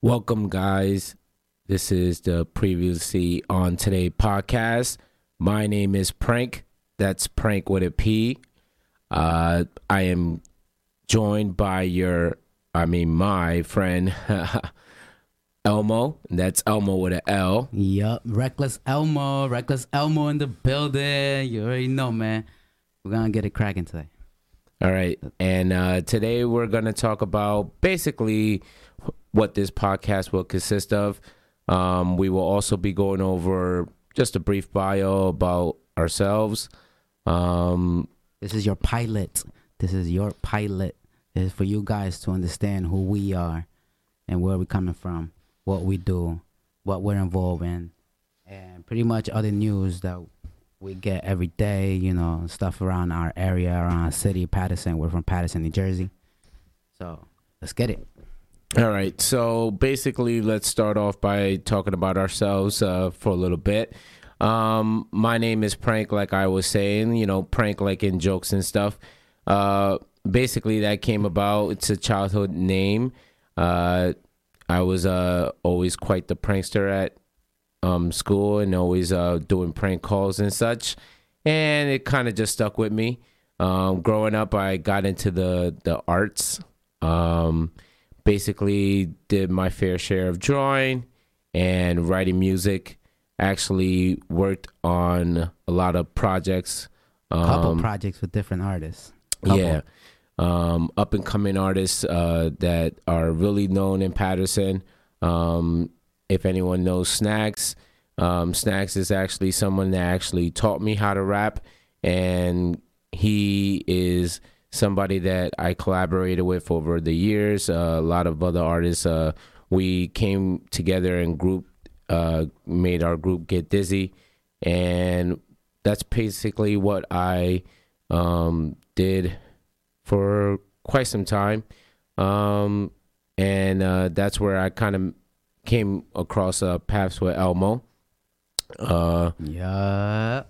Welcome, guys. This is the previously on today podcast. My name is Prank. That's Prank with a P. Uh, I am joined by your, I mean, my friend Elmo. That's Elmo with an L. Yup, Reckless Elmo, Reckless Elmo in the building. You already know, man. We're gonna get it cracking today. All right. And uh, today we're going to talk about basically what this podcast will consist of. Um, we will also be going over just a brief bio about ourselves. Um, This is your pilot. This is your pilot. This is for you guys to understand who we are and where we're coming from, what we do, what we're involved in, and pretty much other news that we get every day, you know, stuff around our area, around our city, Paterson. We're from Paterson, New Jersey. So let's get it. All right. So basically, let's start off by talking about ourselves uh, for a little bit. Um, my name is Prank, like I was saying, you know, prank like in jokes and stuff. Uh, basically, that came about. It's a childhood name. Uh, I was uh, always quite the prankster at um, school and always uh, doing prank calls and such. And it kind of just stuck with me. Um, growing up, I got into the the arts. Um, basically, did my fair share of drawing and writing music. Actually, worked on a lot of projects. Um, Couple projects with different artists. Couple. yeah. Um, up and coming artists uh, that are really known in Paterson. Um, if anyone knows Snacks, um, Snacks is actually someone that actually taught me how to rap, and he is somebody that I collaborated with over the years. Uh, a lot of other artists. Uh, we came together and group uh, made our group get dizzy, and that's basically what I um, did for quite some time. Um, and uh, that's where I kind of came across uh, paths with Elmo. Uh, Yeah.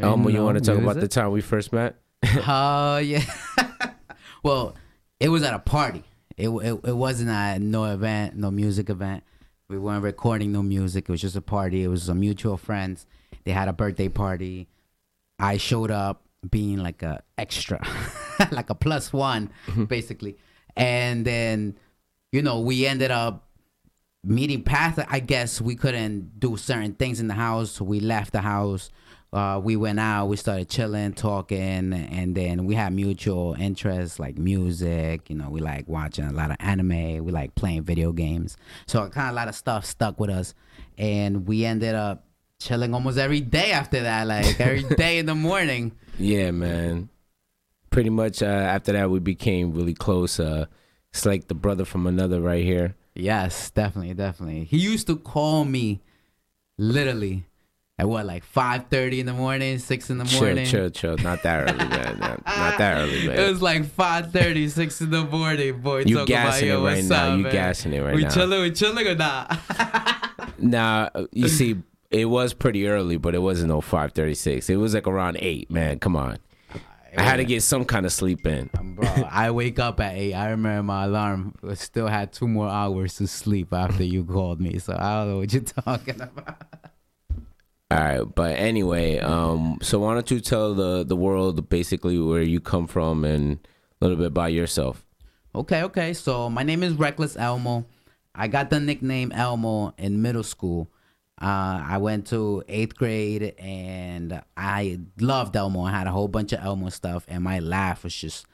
Elmo, you want to talk about the time we first met? Oh yeah. Well, it was at a party. It, it it wasn't at no event, no music event. We weren't recording no music. It was just a party. It was a mutual friends. They had a birthday party. I showed up being like a extra, like a plus one, mm-hmm. basically. And then, you know, we ended up meeting path i guess we couldn't do certain things in the house so we left the house uh, we went out we started chilling talking and then we had mutual interests like music you know we like watching a lot of anime we like playing video games so kind of a lot of stuff stuck with us and we ended up chilling almost every day after that like every day in the morning Yeah, man. Pretty much uh, after that, we became really close. Uh, it's like the brother from another right here. Yes, definitely, definitely. He used to call me literally at what, like five thirty in the morning, six in the Chill, morning. chill, chill. Not that early, man. Not, not that early, man. It was like 5 6 in the morning, boy. you gassing about, it right now. up, You man? gassing it right now. we now. chilling, we chilling or not? Nah, you see, it was pretty early, but it wasn't no five thirty six. It was like around eight. Man, come on. I had to get some kind of sleep in. Um, bro, I wake up at 8. I remember my alarm still had two more hours to sleep after you called me. So I don't know what you're talking about. All right, but anyway, um, so why don't you tell the the world basically where you come from and a little bit about yourself? Okay, okay. So my name is Reckless Elmo. I got the nickname Elmo in middle school. Uh, I went to eighth grade and I loved Elmo. I had a whole bunch of Elmo stuff, and my laugh was just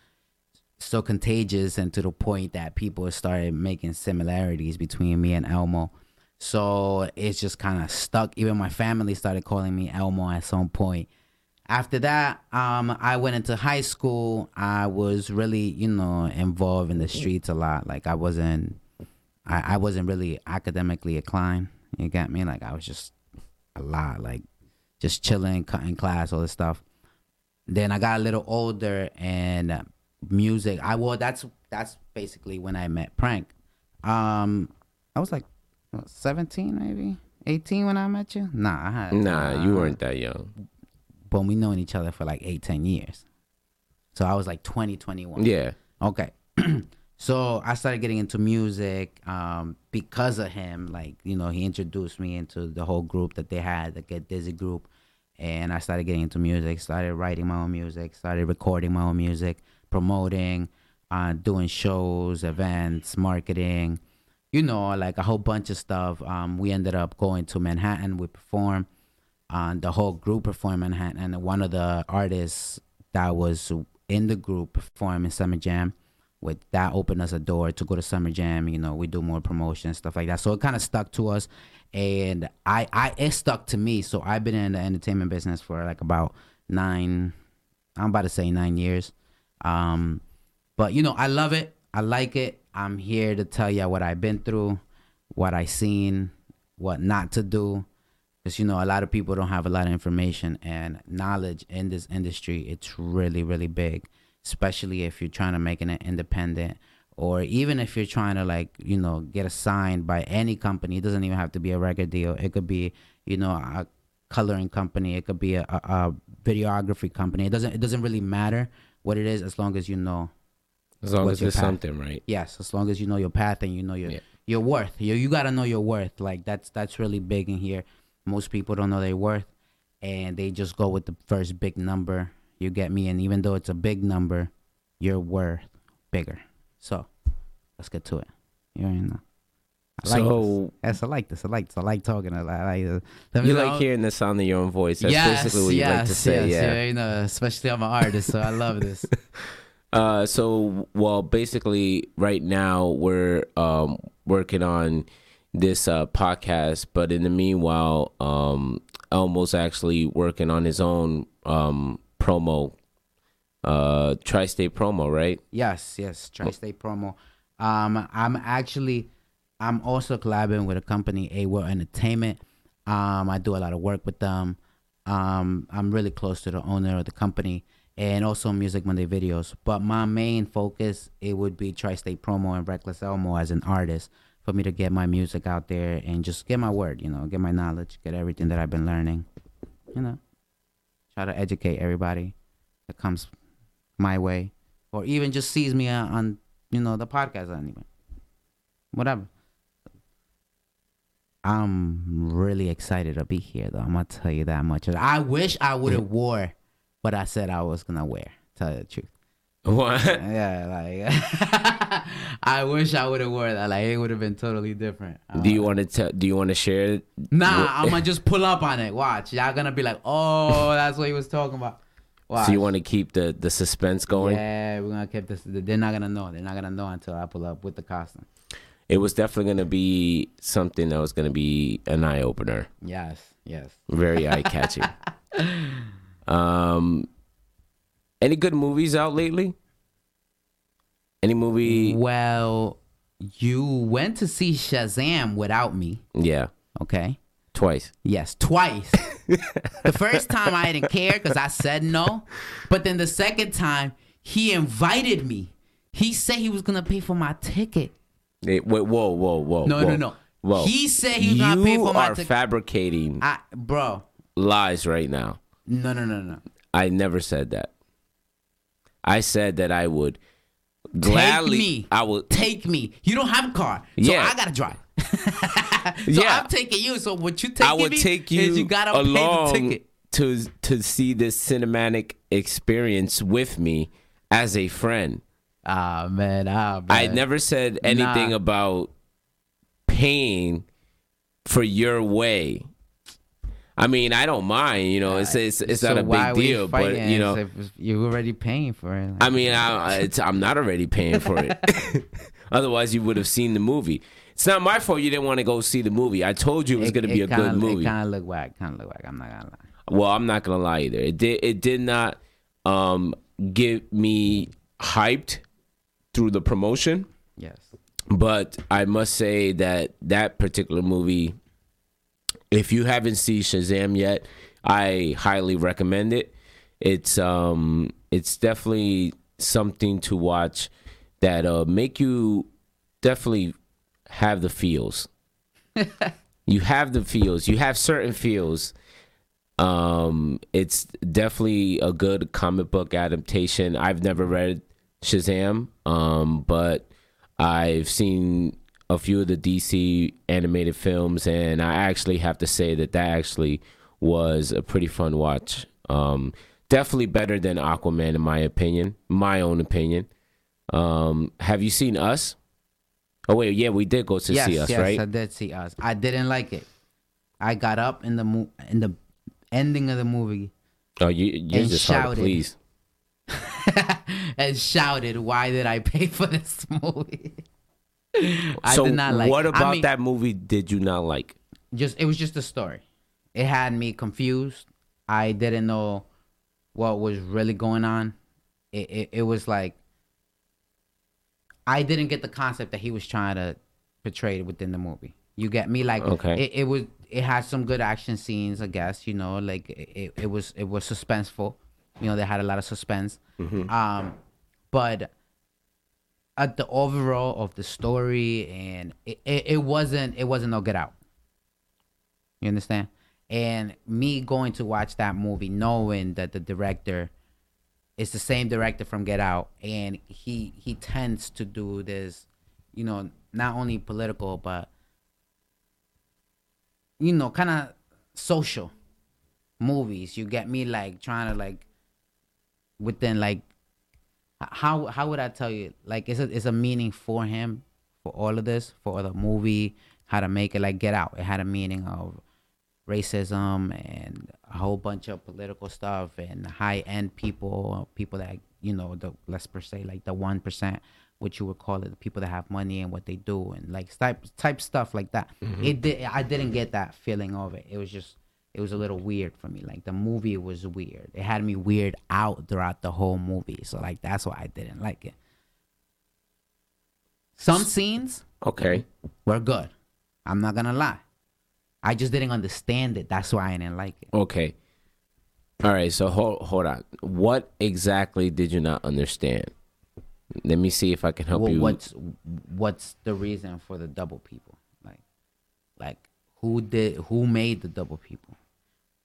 so contagious and to the point that people started making similarities between me and Elmo. So it's just kind of stuck. Even my family started calling me Elmo at some point. After that, um, I went into high school. I was really, you know, involved in the streets a lot. Like I wasn't, I, I wasn't really academically inclined. You get me? Like I was just a lot, like just chilling, cutting class, all this stuff. Then I got a little older and music. I well, that's that's basically when I met Prank. Um, I was like what, 17 maybe 18 when I met you. Nah, I had Nah, you uh, weren't that young. But we known each other for like eight, ten years. So I was like 20, 21. Yeah. Okay. So I started getting into music um, because of him. Like you know, he introduced me into the whole group that they had, the Get Dizzy group, and I started getting into music. Started writing my own music. Started recording my own music, promoting, uh, doing shows, events, marketing. You know, like a whole bunch of stuff. Um, we ended up going to Manhattan. We performed. Uh, the whole group performed in Manhattan, and one of the artists that was in the group performing Summer Jam with that opened us a door to go to Summer Jam. You know, we do more promotion stuff like that. So it kind of stuck to us, and I, I it stuck to me. So I've been in the entertainment business for like about nine. I'm about to say nine years. Um, but you know, I love it. I like it. I'm here to tell you what I've been through, what I seen, what not to do. Because you know, a lot of people don't have a lot of information and knowledge in this industry. It's really, really big especially if you're trying to make it independent or even if you're trying to like you know get assigned by any company it doesn't even have to be a record deal it could be you know a coloring company it could be a, a, a videography company it doesn't it doesn't really matter what it is as long as you know as long as it's path. something right yes as long as you know your path and you know your yeah. your worth you, you got to know your worth like that's that's really big in here most people don't know their worth and they just go with the first big number you get me? And even though it's a big number, you're worth bigger. So let's get to it. You know. I like so this. yes, I like this. I like this. I like talking. I like. I like you like hearing the sound of your own voice. That's yes, basically what yes, like to say. Yes, yeah. you know, especially I'm an artist, so I love this. uh, so well, basically, right now we're um working on this uh podcast, but in the meanwhile, um, Elmo's actually working on his own um promo, uh, Tri-State promo, right? Yes, yes, Tri-State promo. Um, I'm actually, I'm also collabing with a company, A World Entertainment. Um, I do a lot of work with them. Um, I'm really close to the owner of the company and also Music Monday videos. But my main focus it would be Tri-State promo and Reckless Elmo as an artist for me to get my music out there and just get my word, you know, get my knowledge, get everything that I've been learning, you know. Try to educate everybody that comes my way or even just sees me on, on you know the podcast anyway whatever. I'm really excited to be here though. I'm gonna tell you that much. I wish i would have wore what i said i was gonna wear tell you the truth what? Yeah, like I wish I would have worn that. Like it would have been totally different. Do you want to tell? Do you want to share? It? Nah, what? I'm gonna just pull up on it. Watch, y'all gonna be like, oh, that's what he was talking about. Watch. So you want to keep the the suspense going? Yeah, we're gonna keep this. They're not gonna know. They're not gonna know until I pull up with the costume. It was definitely gonna be something that was gonna be an eye opener. Yes, yes. Very eye catching. Um any good movies out lately? Any movie? Well, you went to see Shazam without me. Yeah. Okay. Twice. Yes, twice. the first time I didn't care because I said no, but then the second time he invited me. He said he was gonna pay for my ticket. Wait, whoa, whoa, whoa. No, whoa. no, no. Whoa. He said he was gonna pay for my ticket. You are fabricating, I, bro. Lies right now. No, no, no, no. I never said that. I said that I would gladly. Take me. I would take me. You don't have a car, so yeah. I gotta drive. so yeah. I'm taking you. So what you take? I would me take you, you gotta along pay the ticket. to to see this cinematic experience with me as a friend. Ah man, ah man. I never said anything nah. about paying for your way. I mean, I don't mind. You know, it's it's, it's so not a big deal, but you know, you're already paying for it. I mean, I, I'm not already paying for it. Otherwise, you would have seen the movie. It's not my fault you didn't want to go see the movie. I told you it was going to be a kinda, good movie. It kind of looked whack. Kind of looked whack. I'm not gonna lie. Well, I'm not gonna lie either. It did. It did not um, get me hyped through the promotion. Yes. But I must say that that particular movie if you haven't seen Shazam yet, I highly recommend it. It's um it's definitely something to watch that uh make you definitely have the feels. you have the feels. You have certain feels. Um it's definitely a good comic book adaptation. I've never read Shazam, um, but I've seen a few of the DC animated films, and I actually have to say that that actually was a pretty fun watch. Um, definitely better than Aquaman, in my opinion, my own opinion. Um, have you seen Us? Oh wait, yeah, we did go to yes, see Us, yes, right? I did see us. I didn't like it. I got up in the mo- in the ending of the movie Oh, you and just shouted. please. and shouted, "Why did I pay for this movie?" I so did not like. what I about mean, that movie did you not like? Just it was just a story. It had me confused. I didn't know what was really going on. It it, it was like I didn't get the concept that he was trying to portray within the movie. You get me? Like Okay. it, it was it had some good action scenes, I guess, you know, like it, it, it was it was suspenseful. You know, they had a lot of suspense. Um but at the overall of the story and it, it, it wasn't it wasn't no get out. You understand? And me going to watch that movie knowing that the director is the same director from Get Out and he he tends to do this, you know, not only political but you know, kind of social movies. You get me like trying to like within like how how would I tell you? Like it's a it's a meaning for him for all of this for the movie how to make it like Get Out. It had a meaning of racism and a whole bunch of political stuff and high end people, people that you know the let's per se like the one percent, what you would call it, the people that have money and what they do and like type type stuff like that. Mm-hmm. It did. I didn't get that feeling of it. It was just. It was a little weird for me. Like the movie was weird. It had me weird out throughout the whole movie. So like that's why I didn't like it. Some scenes Okay. were good. I'm not gonna lie. I just didn't understand it. That's why I didn't like it. Okay. All right, so hold hold on. What exactly did you not understand? Let me see if I can help Well, you. what's what's the reason for the double people? Like, like who did who made the double people?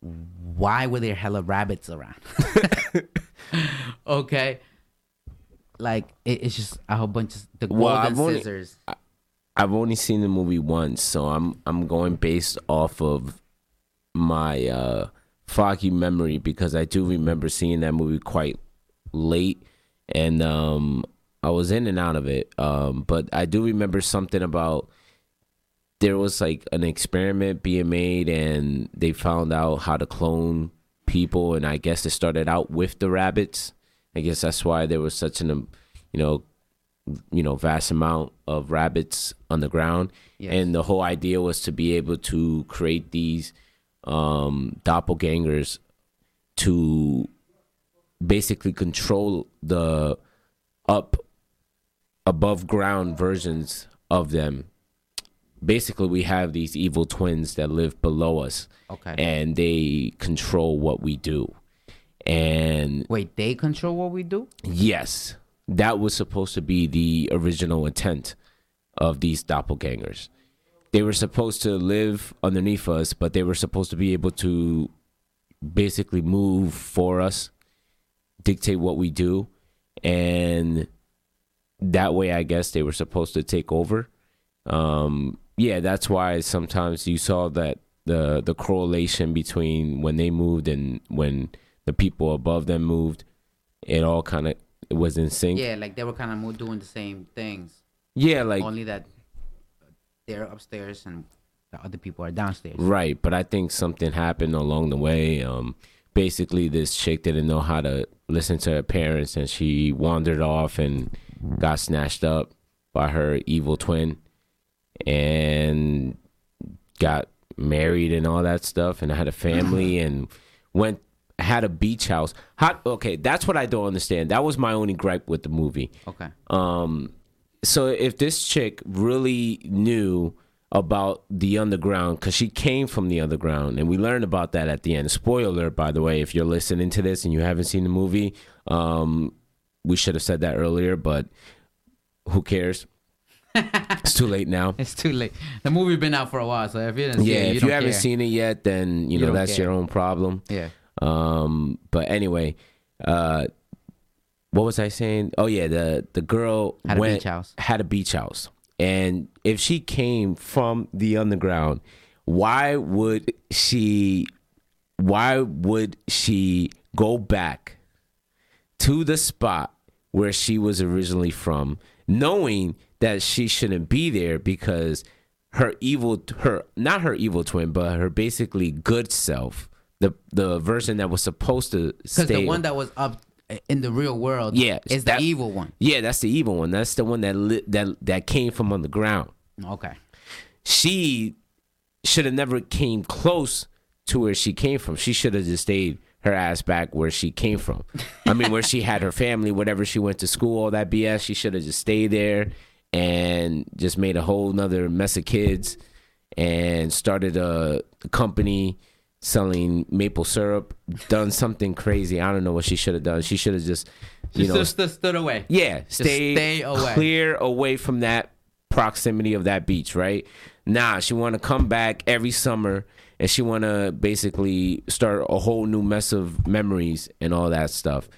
Why were there hella rabbits around? okay, like it, it's just a whole bunch of the golden Well, I've only- scissors. I've only seen the movie once, so I'm I'm going based off of my uh, foggy memory because I do remember seeing that movie quite late, and um, I was in and out of it. Um, but I do remember something about there was like an experiment being made, and they found out how to clone people, and I guess it started out with the rabbits. I guess that's why there was such an um, you know you know vast amount of rabbits on the ground Yes. and the whole idea was to be able to create these um doppelgangers to basically control the up above ground versions of them basically we have these evil twins that live below us Okay. and they control what we do and Wait, they control what we do? Yes, that was supposed to be the original intent of these doppelgangers. They were supposed to live underneath us, but they were supposed to be able to basically move for us, dictate what we do, and that way, I guess they were supposed to take over. Um, yeah, that's why sometimes you saw that the the correlation between when they moved and when the people above them moved, it all kind of was in sync. Yeah, like they were kind of doing the same things. Yeah, like only that they're upstairs and the other people are downstairs. right, but I think something happened along the way. Um, basically, this chick didn't know how to listen to her parents, and she wandered off and got snatched up by her evil twin, and got married and all that stuff, and I had a family, and went had a beach house. How, okay, that's what I don't understand. That was my only gripe with the movie. Okay. Um, so if this chick really knew about the underground, because she came from the underground, and we learned about that at the end. Spoiler, alert, by the way, if you're listening to this and you haven't seen the movie, um, we should have said that earlier, but who cares? it's too late now. It's too late. The movie been out for a while, so if you didn't see Yeah, it, you if you haven't care. seen it yet, then you, You know that's care. your own problem. yeah. Um, but anyway, uh, what was I saying? Oh yeah, the the girl Had a went, beach house. Had a beach house, and if she came from the underground, why would she? Why would she go back to the spot where she was originally from, knowing that she shouldn't be there because her evil, her not her evil twin, but her basically good self, the the version that was supposed to Because stay. the one that was up in the real world, Yeah, is the that- evil one. yeah, that's the evil one. That's the one that li- that that came from on the ground. Okay. She should have never came close to where she came from. She should have just stayed her ass back where she came from. I mean, where she had her family, whatever she went to school, all that BS. She should have just stayed there and just made a whole nother mess of kids and started a company selling maple syrup. Done something crazy. I don't know what she should have done. She should have just, you know, just, just stood away. yeah, stay, stay away. clear away from that proximity of that beach, right? Nah, she want to come back every summer and she want to basically start a whole new mess of memories and all that stuff.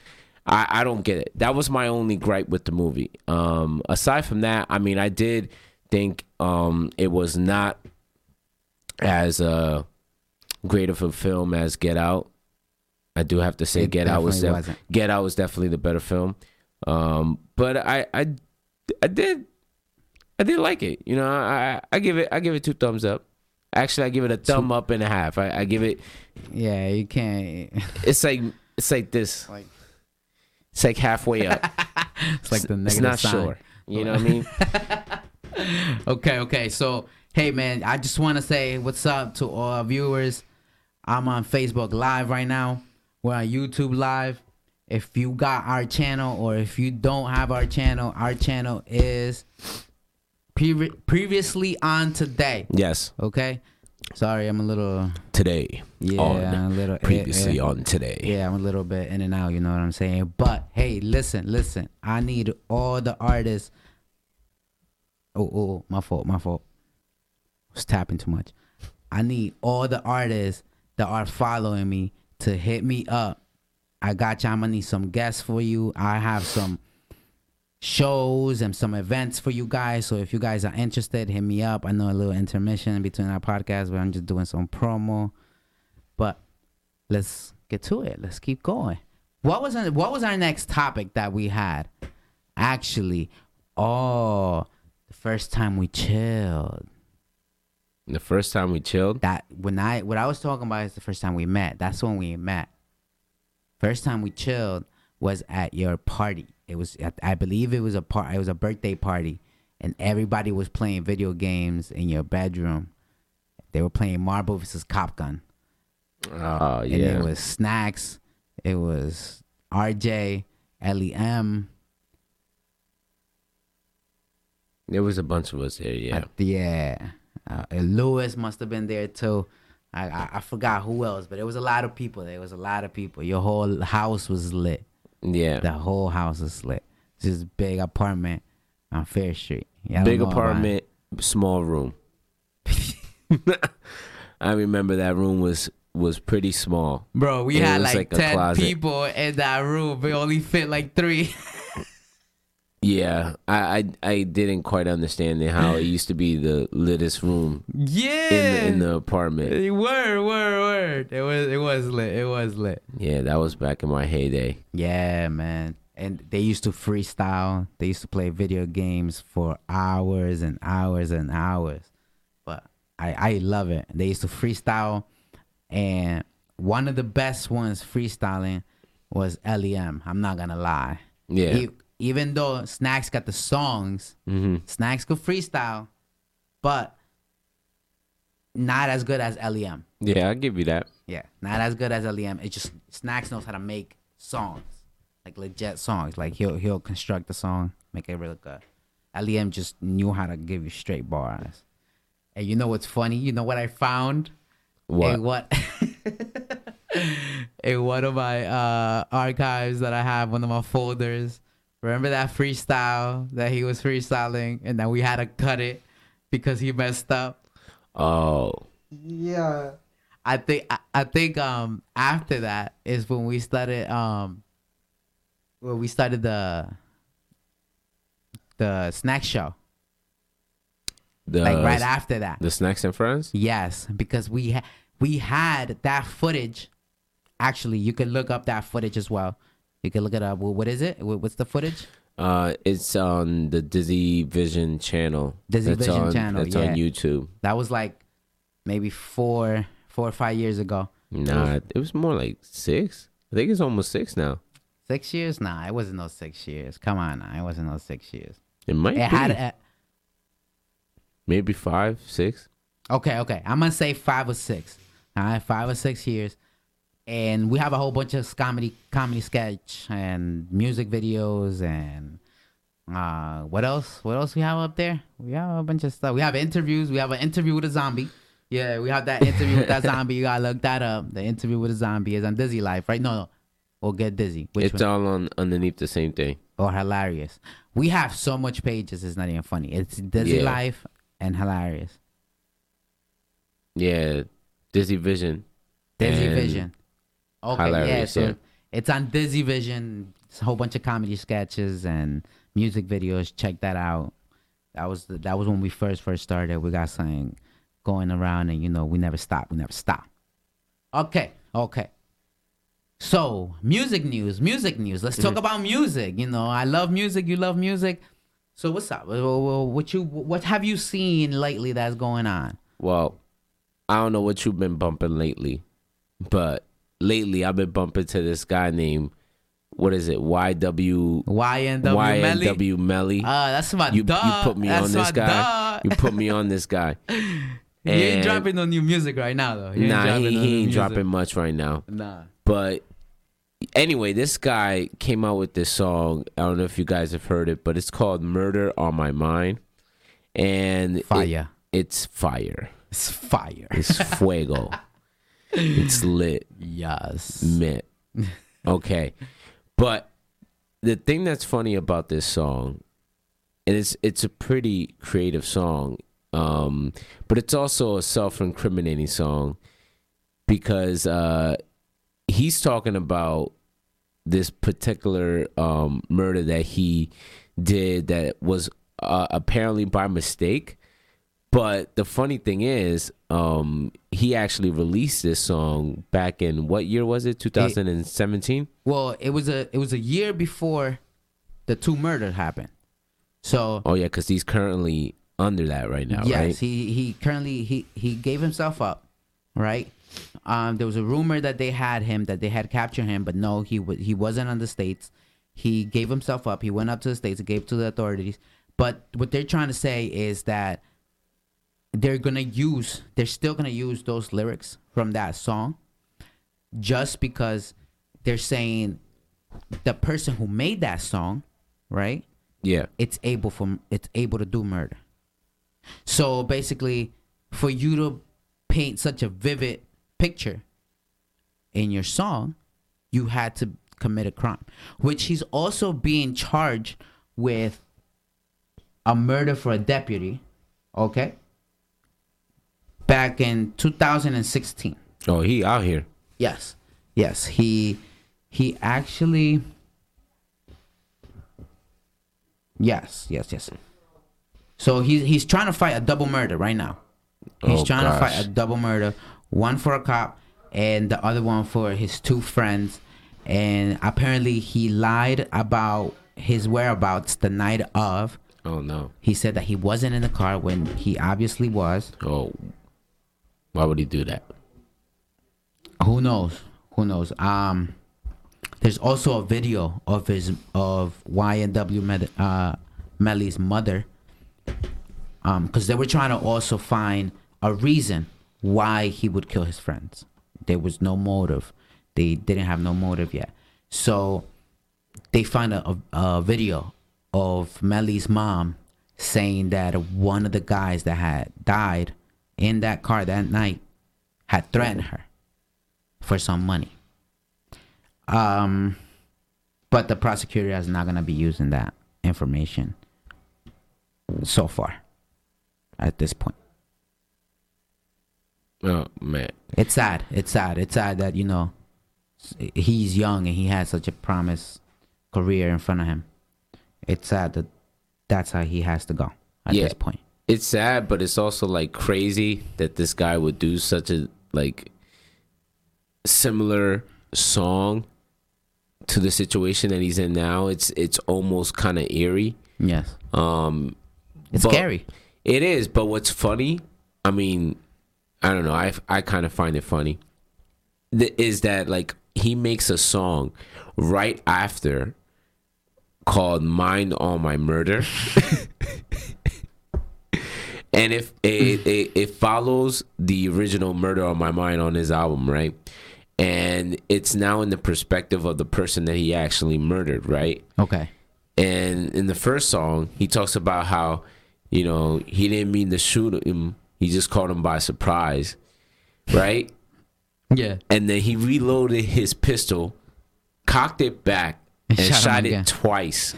I, I don't get it. That was my only gripe with the movie. Um, aside from that, I mean, I did think um, it was not as uh, great of a film as Get Out. I do have to say, It Get Out was definitely def- Get Out was definitely the better film. Um, but I, I, I did, I did like it. You know, I, I give it, I give it two thumbs up. Actually, I give it a thumb up and a half. I, I give it. Yeah, you can't. It's like it's like this. Like- It's like halfway up. It's like the it's not sign. sure. You know what I mean? Okay, okay. So, hey, man, I just want to say what's up to all our viewers. I'm on Facebook Live right now. We're on YouTube Live. If you got our channel or if you don't have our channel, our channel is pre- previously on today. Yes. Okay. Sorry, I'm a little Today. yeah, On a little previously eh, eh. on today. Yeah, I'm a little bit in and out, you know what I'm saying? But hey, listen, listen. I need all the artists. Oh, oh, oh, my fault, my fault. was tapping too much. I need all the artists that are following me to hit me up. I got you. I'm gonna need some guests for you. I have some shows and some events for you guys. So if you guys are interested, hit me up. I know a little intermission between our podcast but I'm just doing some promo. But let's get to it. Let's keep going. What was our, what was our next topic that we had? Actually, oh, the first time we chilled. The first time we chilled. That when I what I was talking about is the first time we met. That's when we met. First time we chilled was at your party. It was I believe it was a part. It was a birthday party, and everybody was playing video games in your bedroom. They were playing Marvel versus Capcom. Oh and yeah. it was snacks. It was RJ, Lem. there was a bunch of us here. Yeah. Yeah. Uh, Lewis must have been there too. I, I I forgot who else, but it was a lot of people. There was a lot of people. Your whole house was lit. Yeah. The whole house is lit. It's this big apartment on Fair Street. Y'all Big know about apartment, small room. I remember that room was was pretty small. Bro, we It had like, like ten closet. people in that room. We only fit like three. Yeah, I, I I didn't quite understand it, how it used to be the littest room yeah. in the, in the apartment. Word, word, word. It was it was lit. It was lit. Yeah, that was back in my heyday. Yeah, man. And they used to freestyle. They used to play video games for hours and hours and hours. But I I love it. They used to freestyle and one of the best ones freestyling was LEM. I'm not gonna lie. Yeah. E- even though Snacks got the songs, hmm Snacks could freestyle, but not as good as LEM. Yeah, I'll give you that. Yeah, not as good as LEM. It just Snacks knows how to make songs, like legit songs. Like he'll he'll construct the song, make it really good. LEM just knew how to give you straight bars. And you know what's funny? You know what I found? What? In what? in one of my uh, archives that I have, one of my folders. Remember that freestyle that he was freestyling, and then we had to cut it because he messed up. Oh, Yeah. I think I, I think um after that is when we started um well, we started the the snack show The like right after that. the snacks and friends. Yes, because we ha- we had that footage. Actually, you could look up that footage as well. You can look it up. What is it? What's the footage? Uh, it's on the Dizzy Vision channel. Dizzy That's Vision on, channel, It's yeah. on YouTube. That was like maybe four, four or five years ago. Nah, it was more like six. I think it's almost six now. Six years? Nah, it wasn't those six years. Come on, nah, it wasn't those six years. It might It be had a, maybe five, six. okay, okay. I'm gonna say five or six. All right, five or six years, and we have a whole bunch of comedy, comedy sketch and music videos and uh, what else? What else we have up there? We have a bunch of stuff. We have interviews. We have an interview with a zombie. Yeah, we have that interview with that zombie. You gotta look that up. The interview with a zombie is on Dizzy Life, right? No, no. Or Get Dizzy. Which it's one? all on underneath the same thing. or hilarious. We have so much pages. It's not even funny. It's Dizzy Yeah. Life and hilarious. Yeah, Dizzy Vision. Dizzy And Vision. Okay, yeah. So yeah. it's on Dizzy Vision. It's a whole bunch of comedy sketches and music videos. Check that out. That was the, that was when we first first started. We got something going around, and you know we never stop. We never stop. Okay, okay. So music news, music news. Let's Mm-hmm. talk about music. You know, I love music. You love music. So what's up? What you what have you seen lately that's going on? Well, I don't know what you've been bumping lately, but lately I've been bumping to this guy named what is it? YW YNW Melly. Ah, that's my you you put me That's on this guy. You put me on this guy. he ain't dropping no new music right now though. He Nah, dropping he, no he ain't music. dropping much right now. Nah. But anyway, this guy came out with this song. I don't know if you guys have heard it, but it's called "Murder on My Mind," and it- Fire. it's fire. It's fire. It's fuego. It's lit. yes. Mint. Okay. But the thing that's funny about this song, and it's it's a pretty creative song, um, but it's also a self incriminating song because uh, he's talking about this particular um, murder that he did that was uh, apparently by mistake. But the funny thing is, um, he actually released this song back in what year was it? 2017. Well, it was a it was a year before the two murders happened. So Oh yeah, because he's currently under that right now, yes, right? he he currently he he gave himself up, right? Um, there was a rumor that they had him, that they had captured him, but no, he wa he wasn't on the states. He gave himself up. He went up to the states, and gave to the authorities. But what they're trying to say is that they're gonna use, they're still gonna use those lyrics from that song, just because they're saying the person who made that song, right? Yeah. it's able for it's able to do murder. So basically, for you to paint such a vivid picture in your song, you had to commit a crime, which he's also being charged with a murder for a deputy. Okay. Back in 2016. Oh, he out here. Yes. Yes. He he actually Yes, yes, yes. So he's he's trying to fight a double murder right now. He's Oh, trying to fight a double murder, one for a cop and the other one for his two friends. And apparently he lied about his whereabouts the night of. Oh no. He said that he wasn't in the car when he obviously was. Oh, why would he do that? Who knows? Who knows? Um, there's also a video of his of YNW Med, uh, Melly's mother. Um, because they were trying to also find a reason why he would kill his friends. There was no motive. They didn't have no motive yet. So they find a, a, a video of Melly's mom saying that one of the guys that had died in that car that night had threatened her for some money. Um, but the prosecutor is not gonna be using that information so far at this point. Oh man. It's sad. It's sad. It's sad that you know he's young and he has such a promise career in front of him. It's sad that that's how he has to go at Yeah. this point. It's sad, but it's also like crazy that this guy would do such a like similar song to the situation that he's in now. It's it's almost kind of eerie. Yes, Um, it's scary. It is, but what's funny, I mean, I don't know, I I kind of find it funny, th- is that like he makes a song right after called "Mind on My Murder," and if it, mm. it it follows the original "Murder on My Mind" on his album, right? And it's now in the perspective of the person that he actually murdered, right? Okay. And in the first song, he talks about how, you know, he didn't mean to shoot him. He just caught him by surprise. Right? Yeah. And then he reloaded his pistol, cocked it back, and Shot shot, it twice.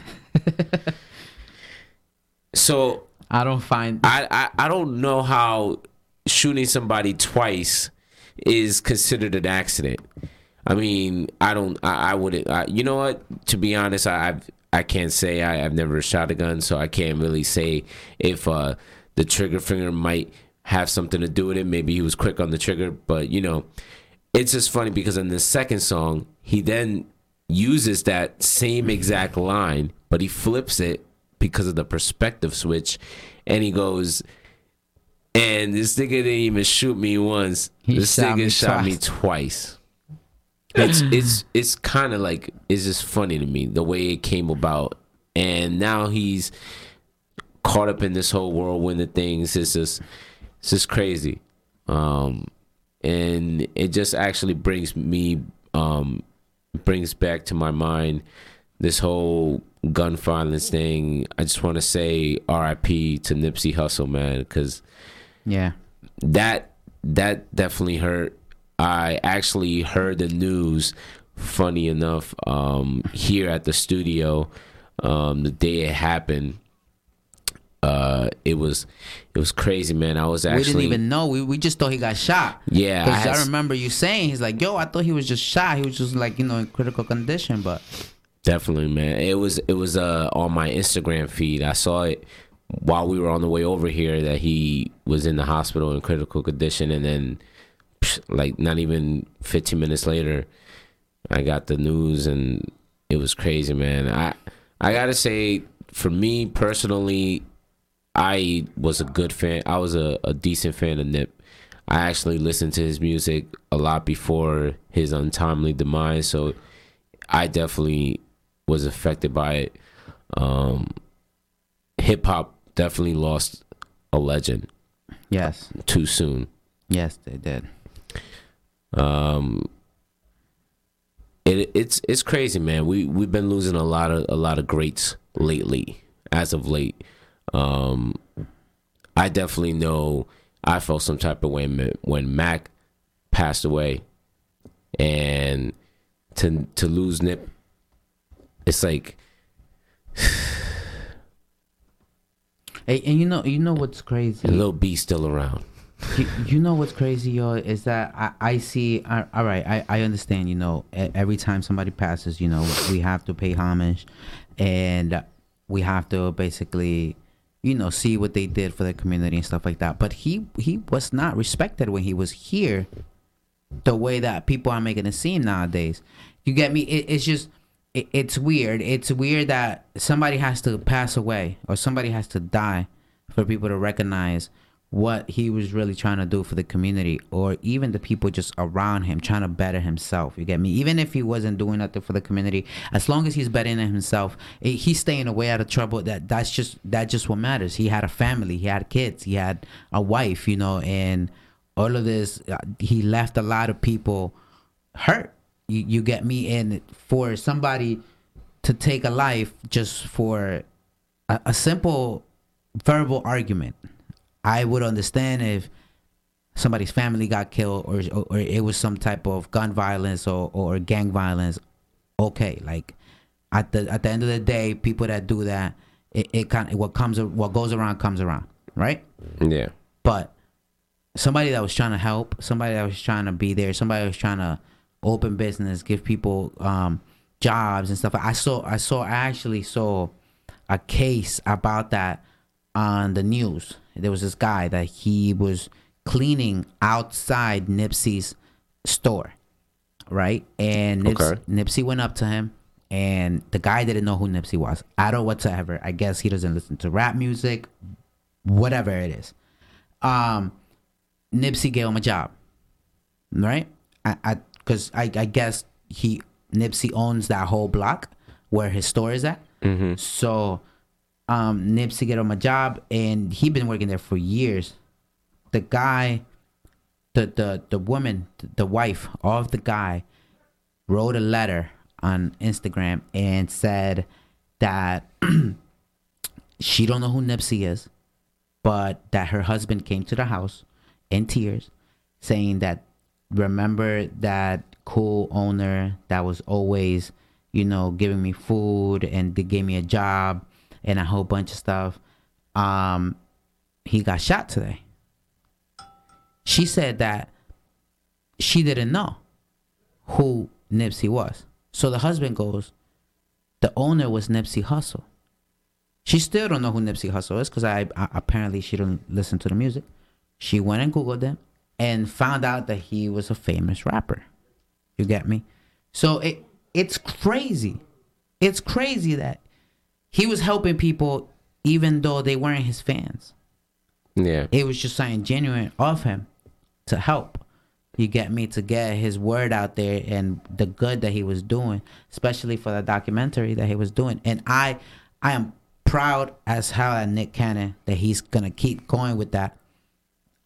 so I don't find. I, I I don't know how shooting somebody twice is considered an accident. I mean, I don't. I, I wouldn't. I, you know what? To be honest, I I've, I can't say I, I've never shot a gun, so I can't really say if uh, the trigger finger might have something to do with it. Maybe he was quick on the trigger, but you know, it's just funny because in the second song, he then uses that same exact line, but he flips it because of the perspective switch, and he goes. And this nigga didn't even shoot me once. He this shot nigga me shot me twice. It's it's it's kind of like it's just funny to me the way it came about, and now he's caught up in this whole whirlwind of things. It's just it's just crazy, um, and it just actually brings me um, brings back to my mind this whole gun violence thing. I just want to say R.I.P. to Nipsey Hussle, man, because yeah. that that definitely hurt. I actually heard the news. Funny enough, um, here at the studio, um, the day it happened, uh, it was it was crazy, man. I was actually we didn't even know. We, we just thought he got shot. Yeah, I Because I, remember you saying he's like, yo, I thought he was just shot. He was just like, you know, in critical condition. But Definitely, man. It was it was uh on my Instagram feed. I saw it while we were on the way over here that he was in the hospital in critical condition, and then like not even 15 minutes later, I got the news, and it was crazy, man. I I gotta say, for me personally, I was a good fan. I was a, a decent fan of Nip. I actually listened to his music a lot before his untimely demise, so I definitely was affected by it. Um, Hip hop definitely lost a legend yes, too soon. yes, they did. Um, it, it's it's crazy, man. We we've been losing a lot of a lot of greats lately, as of late. Um, I definitely know I felt some type of way when- when Mac passed away, and to to lose Nip, it's like Hey, and you know, you know what's crazy? little B still around. you, you know what's crazy, yo, is that I, I see. Uh, all right, I, I understand. You know, every time somebody passes, you know, we have to pay homage, and we have to basically, you know, see what they did for the community and stuff like that. But he he was not respected when he was here, the way that people are making it seem nowadays. You get me? It, it's just. It, it's weird. It's weird that somebody has to pass away or somebody has to die for people to recognize what he was really trying to do for the community or even the people just around him trying to better himself. You get me? Even if he wasn't doing nothing for the community as long as he's bettering himself eh, he's staying away out of trouble. That that's just that just what matters. He had a family. He had kids. He had a wife you know and all of this uh, he left a lot of people hurt you, you get me and for somebody to take a life just for a, a simple verbal argument. I would understand if somebody's family got killed or or, or it was some type of gun violence or, or gang violence. Okay like at the at the end of the day people that do that it, it kind of what comes what goes around comes around right? Yeah, but somebody that was trying to help, somebody that was trying to be there, somebody that was trying to open business, give people um, jobs and stuff. I saw I saw I actually saw a case about that on the news. There was this guy that he was cleaning outside Nipsey's store, right? And Nips, Okay. Nipsey went up to him, and the guy didn't know who Nipsey was at all whatsoever. I guess he doesn't listen to rap music, whatever it is. Um, Nipsey gave him a job, right? I, I, cause I, I guess he Nipsey owns that whole block where his store is at. So, um, Nipsey get him a job, and he been working there for years. The guy, the the the woman, the wife of the guy, wrote a letter on Instagram and said that she don't know who Nipsey is, but that her husband came to the house in tears, saying that remember that cool owner that was always, you know, giving me food and they gave me a job and a whole bunch of stuff. Um, he got shot today. She said that she didn't know who Nipsey was. So the husband goes, the owner was Nipsey Hussle. She still don't know who Nipsey Hussle is because I, I apparently she don't listen to the music. She went and googled him and found out that he was a famous rapper. You get me? So it it's crazy. It's crazy that he was helping people even though they weren't his fans. Yeah. It was just something genuine of him to help. You get me to get his word out there and the good that he was doing, especially for the documentary that he was doing. And I, I am proud as hell at Nick Cannon that he's gonna keep going with that.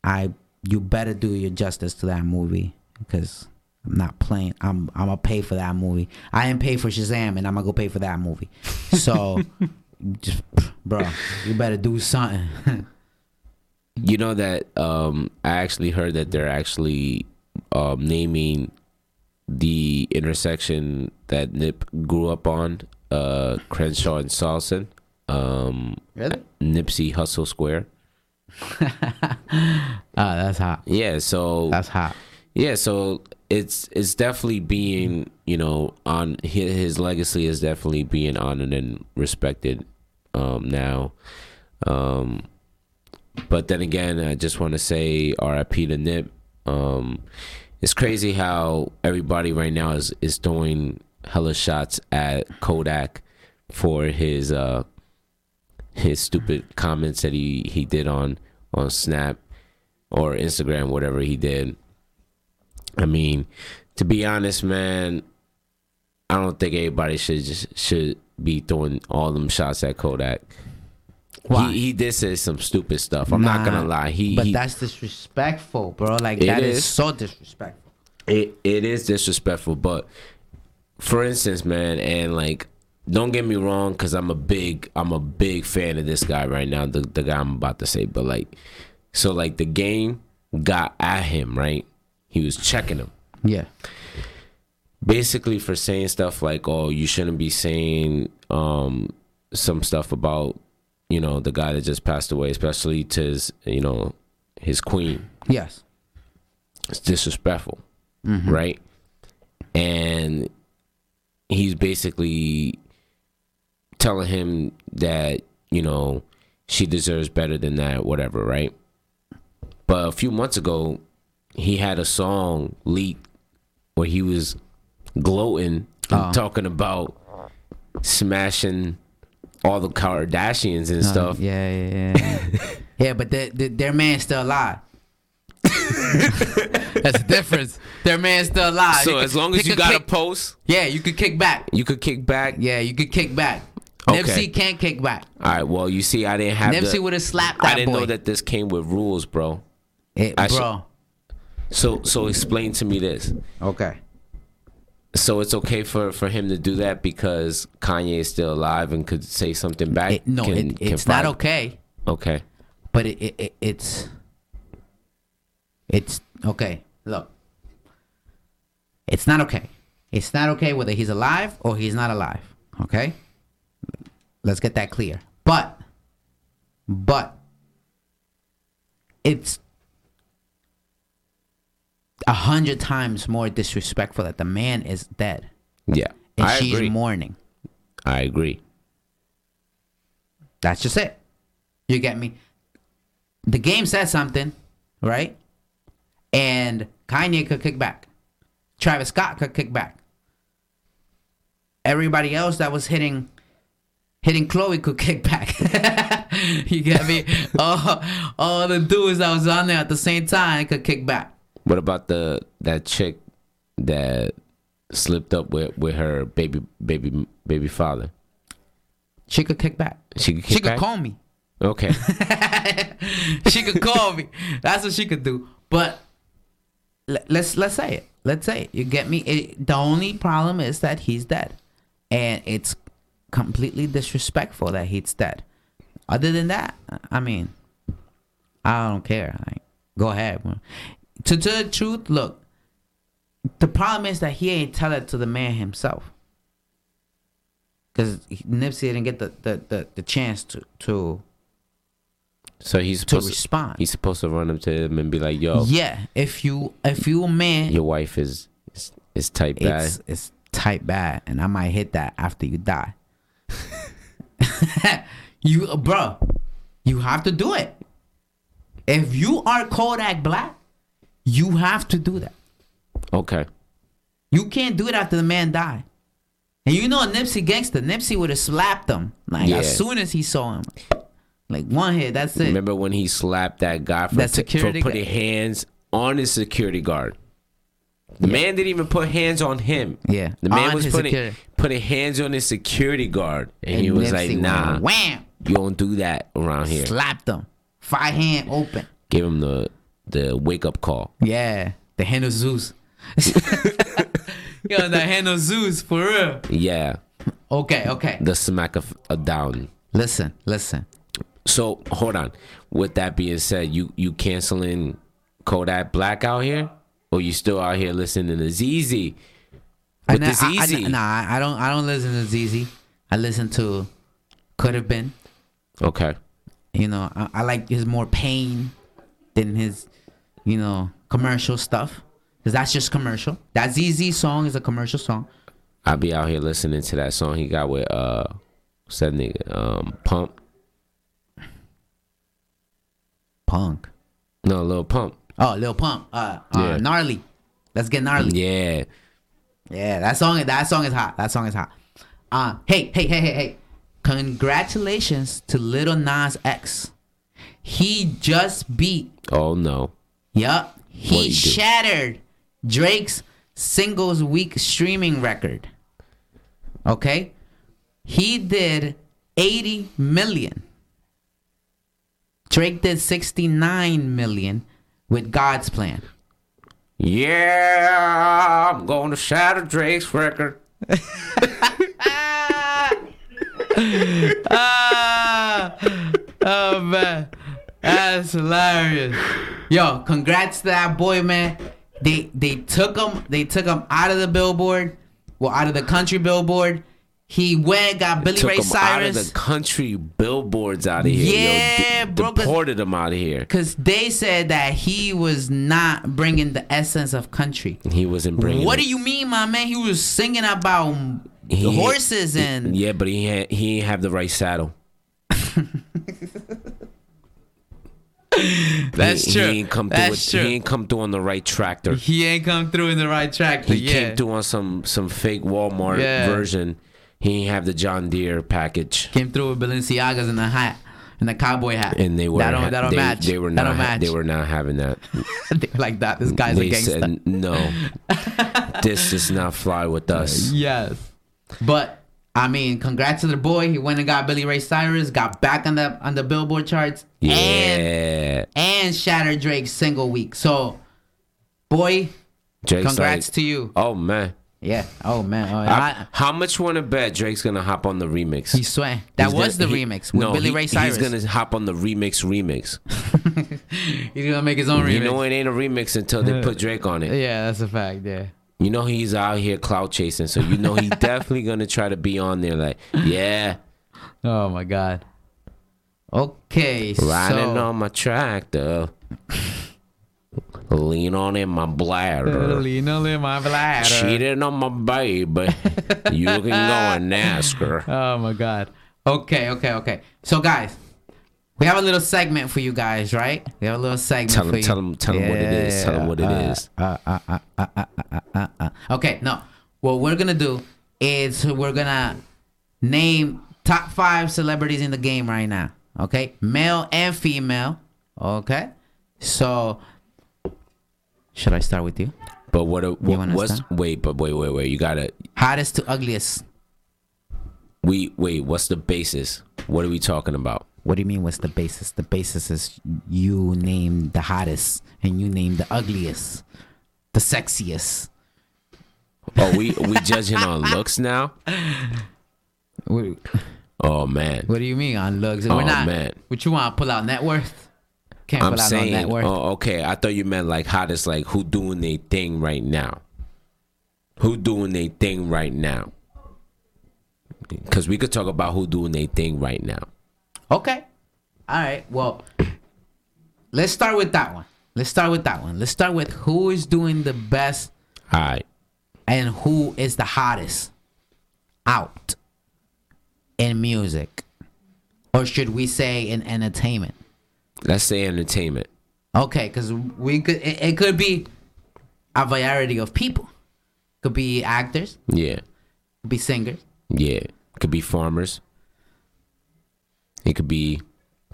I, you better do your justice to that movie because I'm not playing. I'm, I'm gonna pay for that movie. I didn't pay for Shazam, and I'm gonna go pay for that movie. So, just, bro, you better do something. You know that um, I actually heard that they're actually um, naming the intersection that Nip grew up on, uh, Crenshaw and Slauson, um, really? Nipsey Hussle Square. Ah, that's hot. Yeah, so That's hot. yeah, so it's it's definitely being you know on his, his legacy is definitely being honored and respected um, now. Um, but then again, I just want to say R.I.P. to Nip. Um, it's crazy how everybody right now is is throwing hella shots at Kodak for his uh his stupid comments that he he did on on Snap or Instagram, whatever he did. I mean, to be honest, man, I don't think everybody should just should be throwing all them shots at Kodak. Why? He, he did say some stupid stuff. I'm not gonna lie. He, but he that's disrespectful, bro. Like that is is. so disrespectful. it, it is disrespectful. But for instance, man, and like, don't get me wrong, because I'm a big I'm a big fan of this guy right now. The the guy I'm about to say, but like, so like the game got at him, right? He was checking him. Yeah. basically for saying stuff like oh you shouldn't be saying um some stuff about you know the guy that just passed away especially to his you know his queen Yes. it's disrespectful right and he's basically telling him that you know she deserves better than that whatever right but a few months ago he had a song leaked where he was gloating and Oh. talking about smashing all the Kardashians and uh-huh. stuff. Yeah, yeah, yeah. Yeah, but the, the, their man's still alive. That's the difference. Their man's still alive. So He as long as you could got a post, yeah, you could kick back. you could kick back. Yeah, you could kick back. Okay. Nipsey can't kick back. All right. Well, you see, I didn't have. Nipsey would have slapped That I didn't boy. know that this came with rules, bro. It- I should- bro. So, so explain to me this. Okay. So it's okay for for him to do that because Kanye is still alive and could say something back. It, no, Can- it, can it's not okay. Okay. But it, it, it it's it's okay. Look, it's not okay. It's not okay whether he's alive or he's not alive. Okay, let's get that clear. But but it's a hundred times more disrespectful that the man is dead. Yeah. and I she's agree. mourning. I agree. That's just it. You get me? The game says something, right? And Kanye could kick back. Travis Scott could kick back. Everybody else that was hitting hitting Khloé could kick back. you get me? all, all the dudes that was on there at the same time could kick back. What about the that chick that slipped up with with her baby baby baby father? She could kick back. She could kick She could call me. Okay. she could call me. That's what she could do. But le- let's let's say it. Let's say it. You get me? It, the only problem is that he's dead, and it's completely disrespectful that he's dead. Other than that, I mean, I don't care. Like, go ahead. To tell the truth, look. The problem is that he ain't tell it to the man himself. Because Nipsey didn't get the, the, the, the chance to, to So he's supposed to, respond. he's supposed to run up to him and be like, "Yo, Yeah, if you if you a man, your wife is is, is tight bad." it's it's tight bad, and I might hit that after you die. you, bro, you have to do it. If you are Kodak Black, you have to do that. Okay. You can't do it after the man died. And you know Nipsey gangster, Nipsey would have slapped him like Yeah. as soon as he saw him. Like one hit, that's it. Remember when he slapped that guy for, That t- security for putting guy. hands on his security guard? The man didn't even put hands on him. Yeah, The man on was putting security. Putting hands on his security guard, and, he was Nipsey like, "Nah, wham, you don't do that around here." slapped him, five hand open. Give him the the wake up call. Yeah, the hand of Zeus. Yo, the hand of Zeus for real. Yeah, Okay, okay. the smack of a down. Listen, listen. So hold on. With that being said, you you canceling Kodak Black out here, or you still out here listening to ZZ? With I, this I, I, nah, I I don't. I don't listen to ZZ. I listen to could have been. Okay. You know, I, I like his more pain than his, you know, commercial stuff. Cause that's just commercial. That ZZ song is a commercial song. I'll be out here listening to that song he got with uh what's that nigga? Um Pump. Punk. No, Lil Pump. Oh, Lil Pump. Uh, uh Yeah. gnarly. Let's get gnarly. Yeah. Yeah, that song that song is hot. That song is hot. Uh hey, hey, hey, hey, hey. Congratulations to Lil Nas X. He just beat Oh no. Yup. He shattered Drake's singles week streaming record. Okay? He did 80 million. Drake did 69 million with God's plan. Yeah, I'm going to shatter Drake's record. ah, oh man, that's hilarious. Yo, congrats to that boy, man. They they took him they took him out of the billboard, well out of the country billboard. He went got Billy Ray him out of Cyrus the country billboards out of here. Yeah, Yo, de- bro, deported him out of here. because they said that he was not bringing the essence of country. He wasn't bringing. What it. do you mean, my man? He was singing about He- horses and Yeah, but he had, he didn't have the right saddle. that's he, true. He ain't come through. that's with, true. He ain't come through on the right tractor. He ain't come through in the right track. He yeah. came through on some some fake Walmart Yeah. version. He didn't have the John Deere package, Came through with Balenciagas in the hat, in the cowboy hat. and they were that don't, that don't they, match. They were not. match. They were not having that. They were like that. This guy's a they gangster. said no. this does not fly with us. yes, but I mean, congrats to the boy. He went and got Billy Ray Cyrus, got back on the on the Billboard charts, and Yeah, and shattered Drake's single week. So, boy, Drake's congrats like, to you. oh man. Yeah. Oh man. Oh, I- I, how much want to bet Drake's gonna hop on the remix? he swear that He's was gonna- the he- remix with no, Billy he- Ray Cyrus. He's gonna hop on the remix remix. He's gonna make his own remix. You know it ain't a remix until they put Drake on it. yeah, that's a fact. Yeah. You know he's out here clout chasing, so you know he's definitely gonna try to be on there. Like, yeah, Oh my god. Okay. riding so, on my tractor. Lean on in my bladder. Lean on in my bladder. Cheating on my baby. you can go and ask her. Oh my god. Okay, okay, okay. So guys, we have a little segment for you guys, right? We have a little segment Tell for them, you. tell them, tell them what it is. Tell them what it uh, is. uh, uh, uh, uh, uh, uh. Okay, no. What we're gonna do is we're gonna name top five celebrities in the game right now. Okay, male and female. Okay, so should I start with you? But what? Uh, A, what wanna what's? start? Wait, but wait, wait, wait. You gotta. Hottest to ugliest. We wait. What's the basis? What are we talking about? What do you mean? What's the basis? The basis is you name the hottest and you name the ugliest, the sexiest. Oh, we we judging on looks now? What, Oh man. what do you mean on looks? Oh, We're not. man. What you want to pull out net worth? Can't I'm saying. no net worth. Oh, okay. I thought you meant like hottest, like who doing their thing right now. Who doing their thing right now? Because we could talk about who doing their thing right now. Okay. All right. Well, let's start with that one. Let's start with that one. Let's start with who is doing the best All right. and who is the hottest out in music, or should we say in entertainment? Let's say entertainment. Okay, because we could. It, it could be a variety of people. Could be actors. Yeah. Could be singers. Yeah. Could be farmers. It could be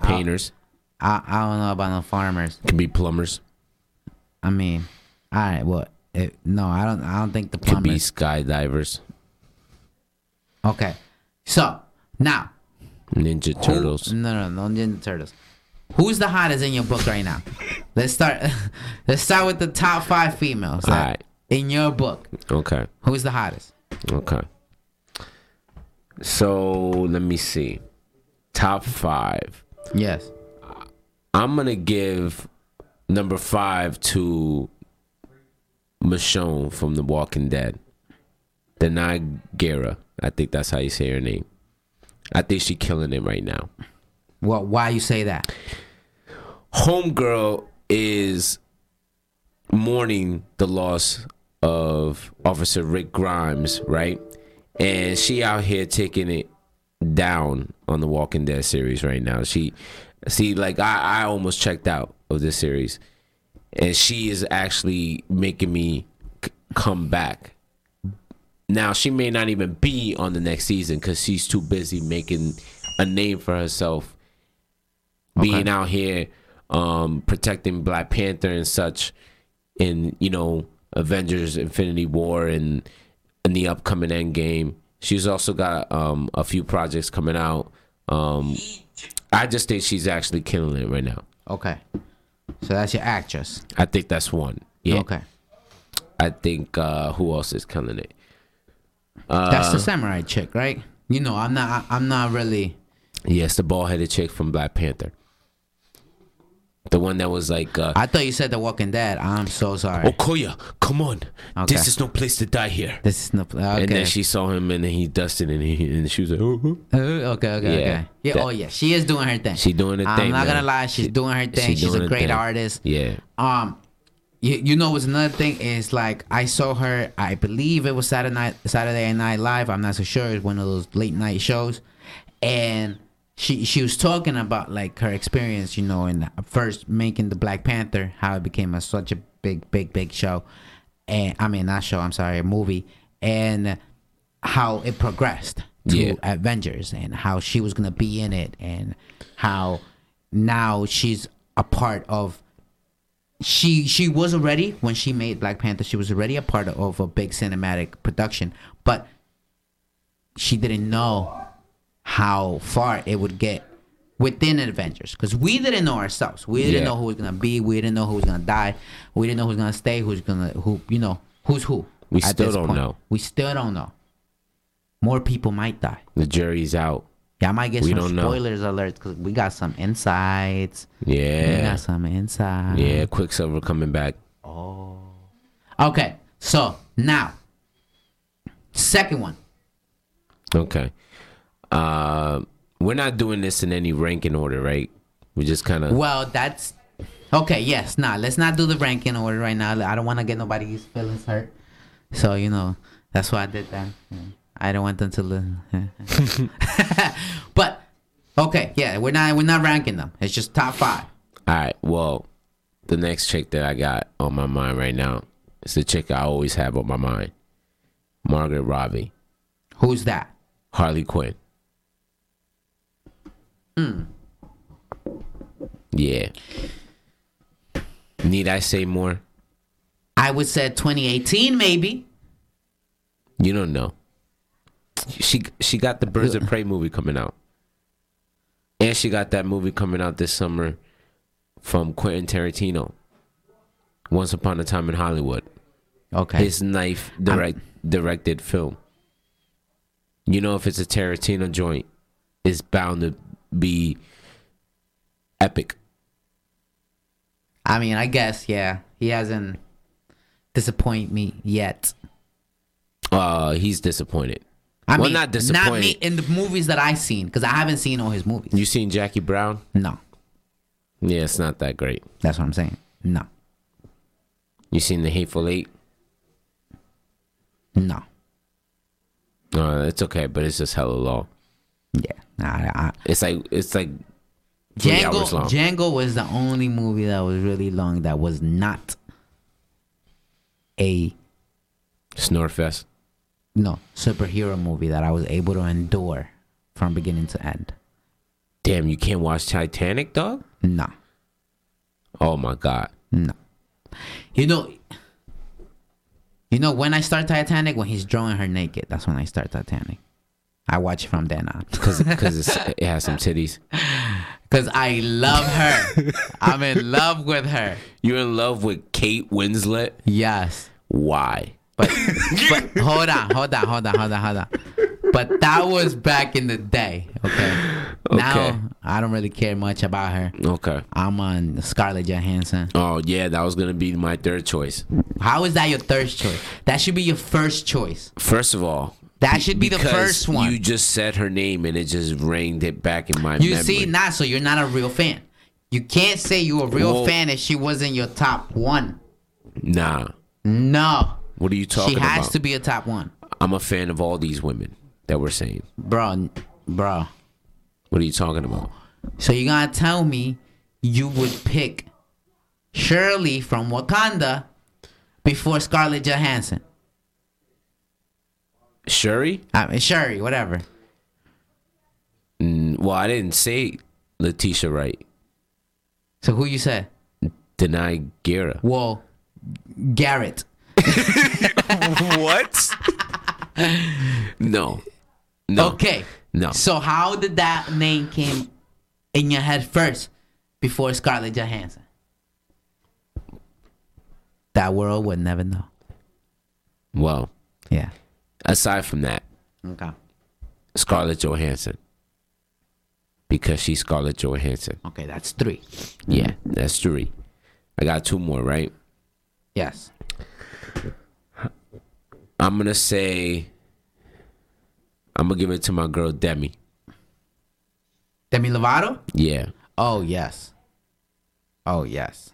uh, painters. I I don't know about no farmers. Could be plumbers. I mean, all right. Well, it, no, I don't. I don't think the plumbers. Could be skydivers. Okay, so now Ninja who- Turtles. no, no, no Ninja Turtles. Who's the hottest in your book right now? Let's start. let's start with the top five females Alright. in your book. Okay. Who's the hottest? Okay. So let me see. Top five. Yes. I'm gonna give number five to Michonne from The Walking Dead. Danai Guerra. I think that's how you say her name. I think she killing it right now. What? Why you say that? Homegirl is mourning the loss of Officer Rick Grimes, right? And she out here taking it down on the Walking Dead series right now. She see like I, I almost checked out of this series. And she is actually making me c- come back. Now she may not even be on the next season cuz she's too busy making a name for herself being out here um protecting Black Panther and such in you know Avengers Infinity War and in the upcoming end game. She's also got um a few projects coming out. Um I just think she's actually killing it right now. Okay. So that's your actress. I think that's one. Yeah. Okay. I think uh who else is killing it? that's Uh, the samurai chick, right? You know, I'm not. I'm not really. Yes, the bald headed chick from Black Panther. The one that was like uh I thought you said The Walking Dead. I'm so sorry. Okoye, come on. Okay. This is no place to die here. This is no. Okay. And then she saw him and then he dusted and he and she was like, oh, oh. Uh, okay, okay, Yeah, okay. Yeah. that- oh yeah, she is doing her thing. She doing her I'm thing, not gonna lie, she's She- doing her thing. she She's a great thing. artist. Yeah. Um, you, you know what's another thing is like I saw her. I believe it was Saturday night, Saturday Night Live. I'm not so sure. It's one of those late night shows, and she she was talking about like her experience. You know, in first making the Black Panther, how it became a such a big, big, big show, and I mean not show. I'm sorry, a movie, and how it progressed to Yeah. Avengers and how she was gonna be in it and how now she's a part of she she was already when she made Black Panther she was already a part of a big cinematic production but she didn't know how far it would get within Avengers because we didn't know ourselves we didn't Yeah. know who was gonna be we didn't know who was gonna die we didn't know who's gonna stay who's gonna who you know who's who We still don't know. we still don't know more people might die The jury's out. yeah I might get We some don't know. spoilers alerts because we got some insights Yeah, we got some insights Yeah, Quicksilver coming back. Oh, okay, so now, second one. Okay. Uh, we're not doing this in any ranking order, right? We just kind of Well, that's Okay, yes. Nah, let's not do the ranking order right now. I don't want to get nobody's feelings hurt. So you know that's why I did that. I don't want them to listen. but okay, yeah, we're not we're not ranking them. It's just top five. All right. Well, the next chick that I got on my mind right now is the chick I always have on my mind, Margaret Robbie, Who's that? Harley Quinn. Mm. Yeah. Need I say more? I would say 2018 maybe. You don't know. She she got the Birds of Prey movie coming out, and she got that movie coming out this summer from Quentin Tarantino. Once Upon a Time in Hollywood, Okay. his knife direct directed film. You know, if it's a Tarantino joint, it's bound to be epic. I mean, I guess yeah. He hasn't disappointed me yet. Uh, he's disappointed. I well, mean, not Not me disappointed. in the movies that I've seen because I haven't seen all his movies. You seen Jackie Brown? no, Yeah, it's not that great. that's what I'm saying. No, You seen The Hateful Eight? no. No, it's okay, but it's just hella long. Yeah, nah, I, It's like it's like Django. Django was the only movie that was really long that was not a Snorefest. no superhero movie that I was able to endure from beginning to end. Damn, you can't watch Titanic, dog? No, Oh my god. no. You know, you know when I start Titanic when he's drawing her naked. That's when I start Titanic. I watch it from then on Cause, cause it has some titties. because I love her. I'm in love with her. You're in love with Kate Winslet? Yes. Why? But but hold on, hold on, hold on, hold on, hold on. But that was back in the day, okay? Okay. Now I don't really care much about her. Okay. I'm on Scarlett Johansson. Oh yeah, that was gonna be my third choice. How is that your third choice? That should be your first choice. First of all, That should be the because first one. You just said her name and it just rang it back in my You memory. see, not so you're not a real fan. You can't say you're a real Whoa. fan if she wasn't your top one. Nah. No, What are you talking about? she has about? to be a top one, I'm a fan of all these women that we're saying. bro, bro. What are you talking about? So you're gonna tell me you would pick Shirley from Wakanda before Scarlett Johansson? Shuri? I mean, Shuri, whatever. Mm, Well, I didn't say Letitia Wright. So who you said? Deny Gira. Well, Garrett. what? no. No. Okay. No. So how did that name came in your head first before Scarlett Johansson? That world would never know. Well, Yeah. Aside from that, Okay. Scarlett Johansson. Because she's Scarlett Johansson. Okay, that's three. Yeah, that's three. I got two more, right? Yes. I'm gonna say I'm gonna give it to my girl Demi. Demi Lovato? Yeah, Oh yes. Oh yes.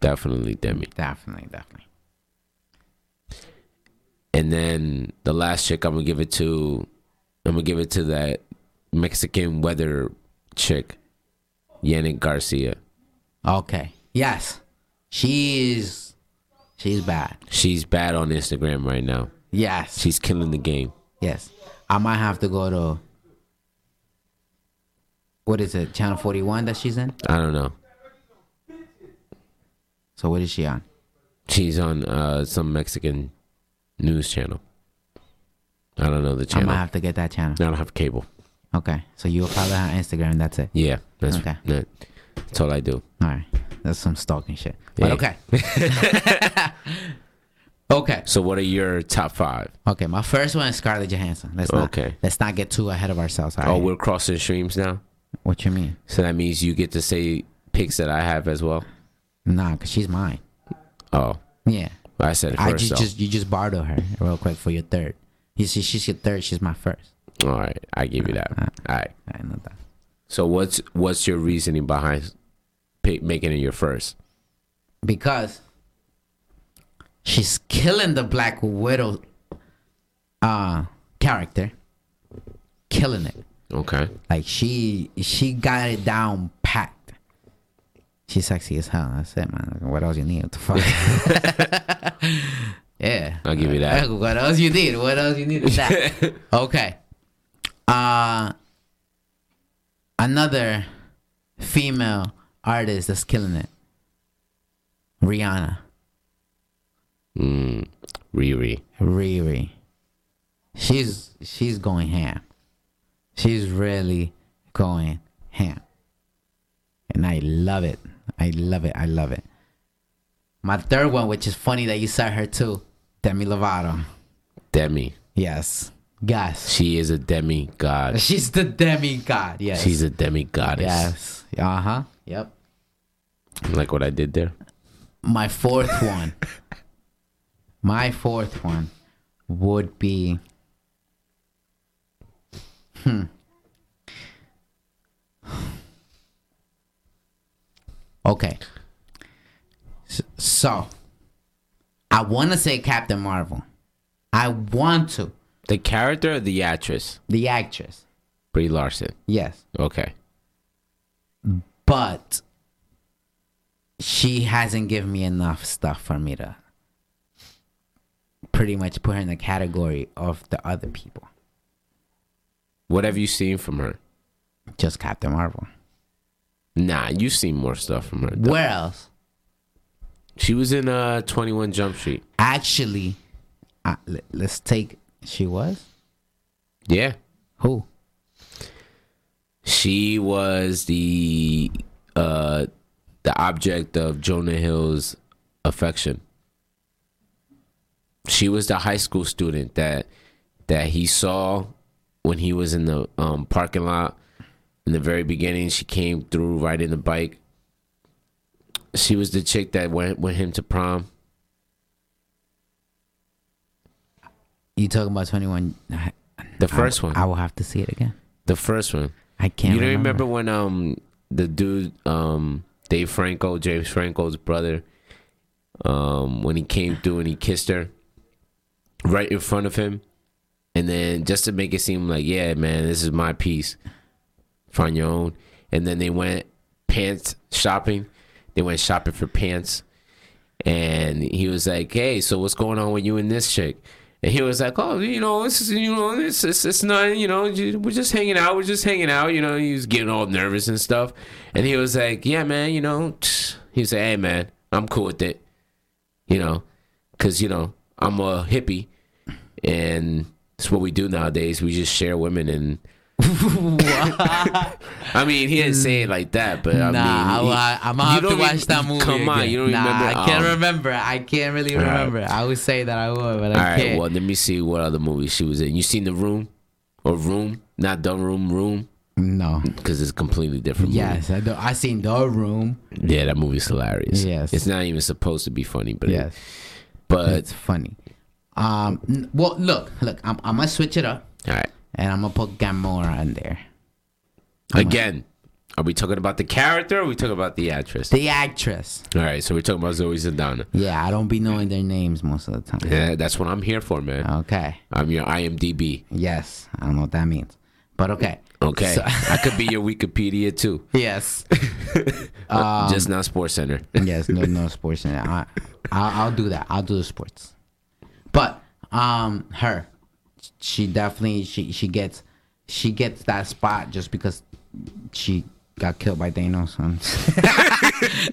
definitely Demi. Definitely, definitely. And then the last chick I'm gonna give it to I'm gonna give it to that Mexican weather chick, Yanet Garcia. Okay. Yes. She's she's bad. She's bad on Instagram right now. Yes. She's killing the game. yes. I might have to go to what is it, channel forty one that she's in? I don't know. So what is she on? She's on uh, some Mexican news channel. I don't know the channel. I channel. might have to get that channel. I don't have cable. Okay. So you'll follow her on Instagram, that's it. Yeah, that's Okay. that, that's all I do. All right. That's some stalking shit. But Hey. okay. okay. So, what are your top five? Okay. My first one is Scarlett Johansson. Let's not Okay. let's not get too ahead of ourselves. all Oh, right? we're crossing streams now. what you mean? So that means you get to say picks that I have as well. Nah, cause she's mine. Oh, Yeah. I said it I just, just you just borrowed her real quick for your third. You see, she's your third. She's my first. All right, I give you that. All right. I know that. So what's what's your reasoning behind pick, making it your first? because she's killing the Black Widow uh character, killing it. Okay. Like she she got it down packed. She's sexy as hell. That's it, man. What else you need? What the fuck? yeah. I'll give you that. What else you need? What else you need? that? okay. Uh another female artist that's killing it. Rihanna. Mm, Riri. Riri. She's she's going ham. She's really going ham. And I love it. I love it. I love it. My third one, which is funny that you said her too, Demi Lovato. Demi. Yes. Yes. She is a demigod. She's the demigod. Yes. She's a demigoddess. Yes. Uh huh. Yep. Like what I did there. My fourth one. My fourth one would be. Hmm. Okay. So, I want to say Captain Marvel. I want to. The character or the actress? The actress. Brie Larson. Yes. Okay. But she hasn't given me enough stuff for me to pretty much put her in the category of the other people. What have you seen from her? Just Captain Marvel. Nah, you've seen more stuff from her. though. Where else? She was in uh 21 Jump Street. Actually, uh, let- let's take. She was Yeah. who? She was the uh the object of Jonah Hill's affection. She was the high school student that that he saw when he was in the um, parking lot in the very beginning. She came through riding the bike. She was the chick that went with him to prom. You talking about Twenty One? The first one. I will have to see it again. The first one. I can't. you don't remember. remember when um the dude um Dave Franco, James Franco's brother, um when he came through and he kissed her right in front of him, and then just to make it seem like yeah man this is my piece, find your own, and then they went pants shopping, they went shopping for pants, and he was like hey so what's going on with you and this chick. And he was like, "Oh, you know, is, you know, it's, it's, it's not, you know, we're just hanging out. We're just hanging out. You know, he was getting all nervous and stuff. And he was like, "Yeah, man, you know," he said, "Hey, man, I'm cool with it. You know, cause you know I'm a hippie, and it's what we do nowadays. We just share women and." I mean, he didn't say it like that, but I nah, mean, I, he- I, am gonna have to watch that movie. Come on, again. you don't nah, remember? I can't Um, remember. I can't really right. remember. I would say that I would, but I All right, can't. well, let me see what other movies she was in. You seen The Room, or Room? Not The Room, Room, no. because it's a completely different. movie. Yes, I, do, I seen the room. Yeah, that movie's hilarious. Yes. It's not even supposed to be funny, but it- Yes, but it's funny. Um, well, look, look, I'm, I'm gonna switch it up, all right. And I'm gonna put Gamora in there. Again, are we talking about the character or are we talking about the actress? The actress. All right, so we're talking about Zoe Saldana. Yeah, I don't be knowing their names most of the time. Yeah, that's what I'm here for, man. Okay. I'm your IMDb. Yes, I don't know what that means, but okay. Okay, So- I could be your Wikipedia too, Yes. just not Sports Center. yes, no, no sports. It. I, I'll, I'll do that. I'll do the sports. But um, her, she definitely she she gets she gets that spot just because she got killed by Thanos.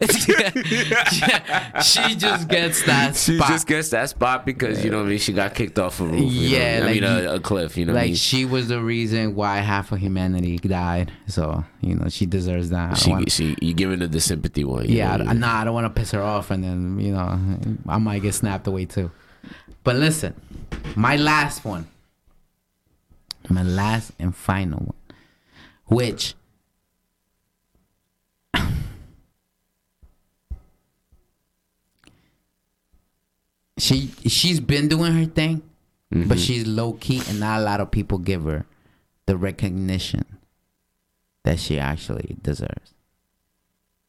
she just gets that Spot. She spot. just gets that spot because you know what I mean. She got kicked off a roof. you Yeah, know? I like mean a, a cliff. You know, what I like mean? she was the reason why half of humanity died. So you know she deserves that. I She, wanna- she, you giving her the sympathy one. you yeah, know? I, nah, I don't want to piss her off, and then you know I might get snapped away too. But listen, my last one, my last and final one, which she she's been doing her thing, but she's low key, and not a lot of people give her the recognition that she actually deserves.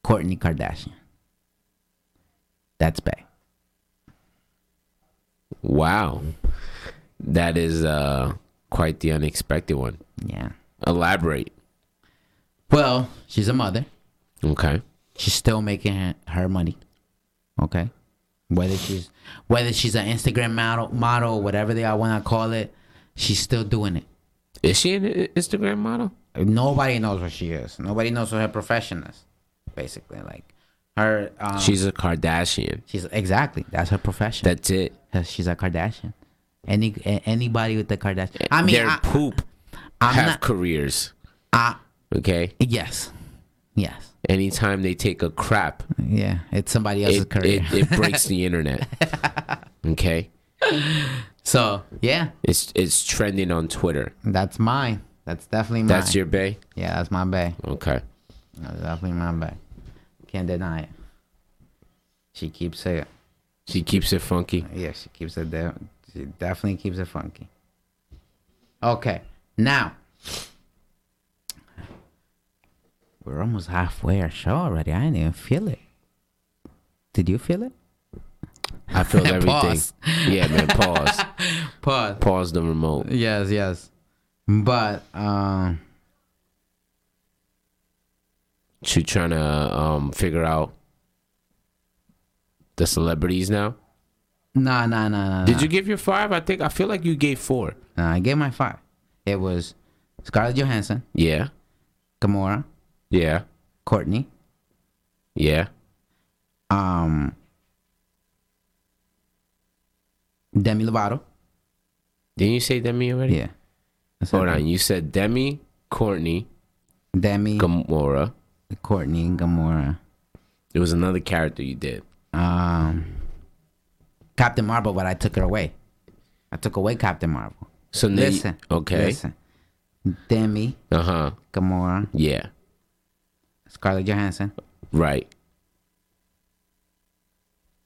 Kourtney Kardashian. That's Bay. Wow. That is uh quite the unexpected one. Yeah. Elaborate. Well, she's a mother. Okay. She's still making her, money. Okay. Whether she's whether she's an Instagram model, model, whatever they all want to call it, she's still doing it. Is she an Instagram model? Nobody knows what she is. Nobody knows what her profession is. Basically, like her. Um, She's a Kardashian. she's exactly that's her profession. That's it. she's a Kardashian. Any anybody with the Kardashian. I mean, Their I, poop I'm have not. careers. I, Okay. yes, yes, Anytime they take a crap, yeah. It's somebody else's it, career. it, it breaks the internet. Okay. so yeah, It's it's trending on Twitter. that's mine. That's definitely mine. That's your bay? yeah. That's my bay. Okay. That's definitely my bay. Can't deny it. She keeps it. She keeps it funky. Yeah, she keeps it there. She definitely keeps it funky. Okay, now we're almost halfway our show already. I didn't even feel it. Did you feel it? I feel everything. Pause. Yeah, man. Pause. Pause. Pause the remote. Yes, yes. But um, She trying to um figure out the celebrities now. Nah, nah, nah, nah. Did nah. you give your five? I think I feel like you gave four. Nah, I gave my five. It was Scarlett Johansson, Yeah. Gamora, Yeah. Kourtney, Yeah. um, Demi Lovato. Didn't you say Demi already? Yeah. That's Hold on. You said Demi, Kourtney, Demi, Gamora. Kourtney, and Gamora. There was another character you did. Um, Captain Marvel, but I took her away. I took away Captain Marvel. So you- Listen. okay. Listen. Demi, Uh huh. Gamora, Yeah. Scarlett Johansson, Right.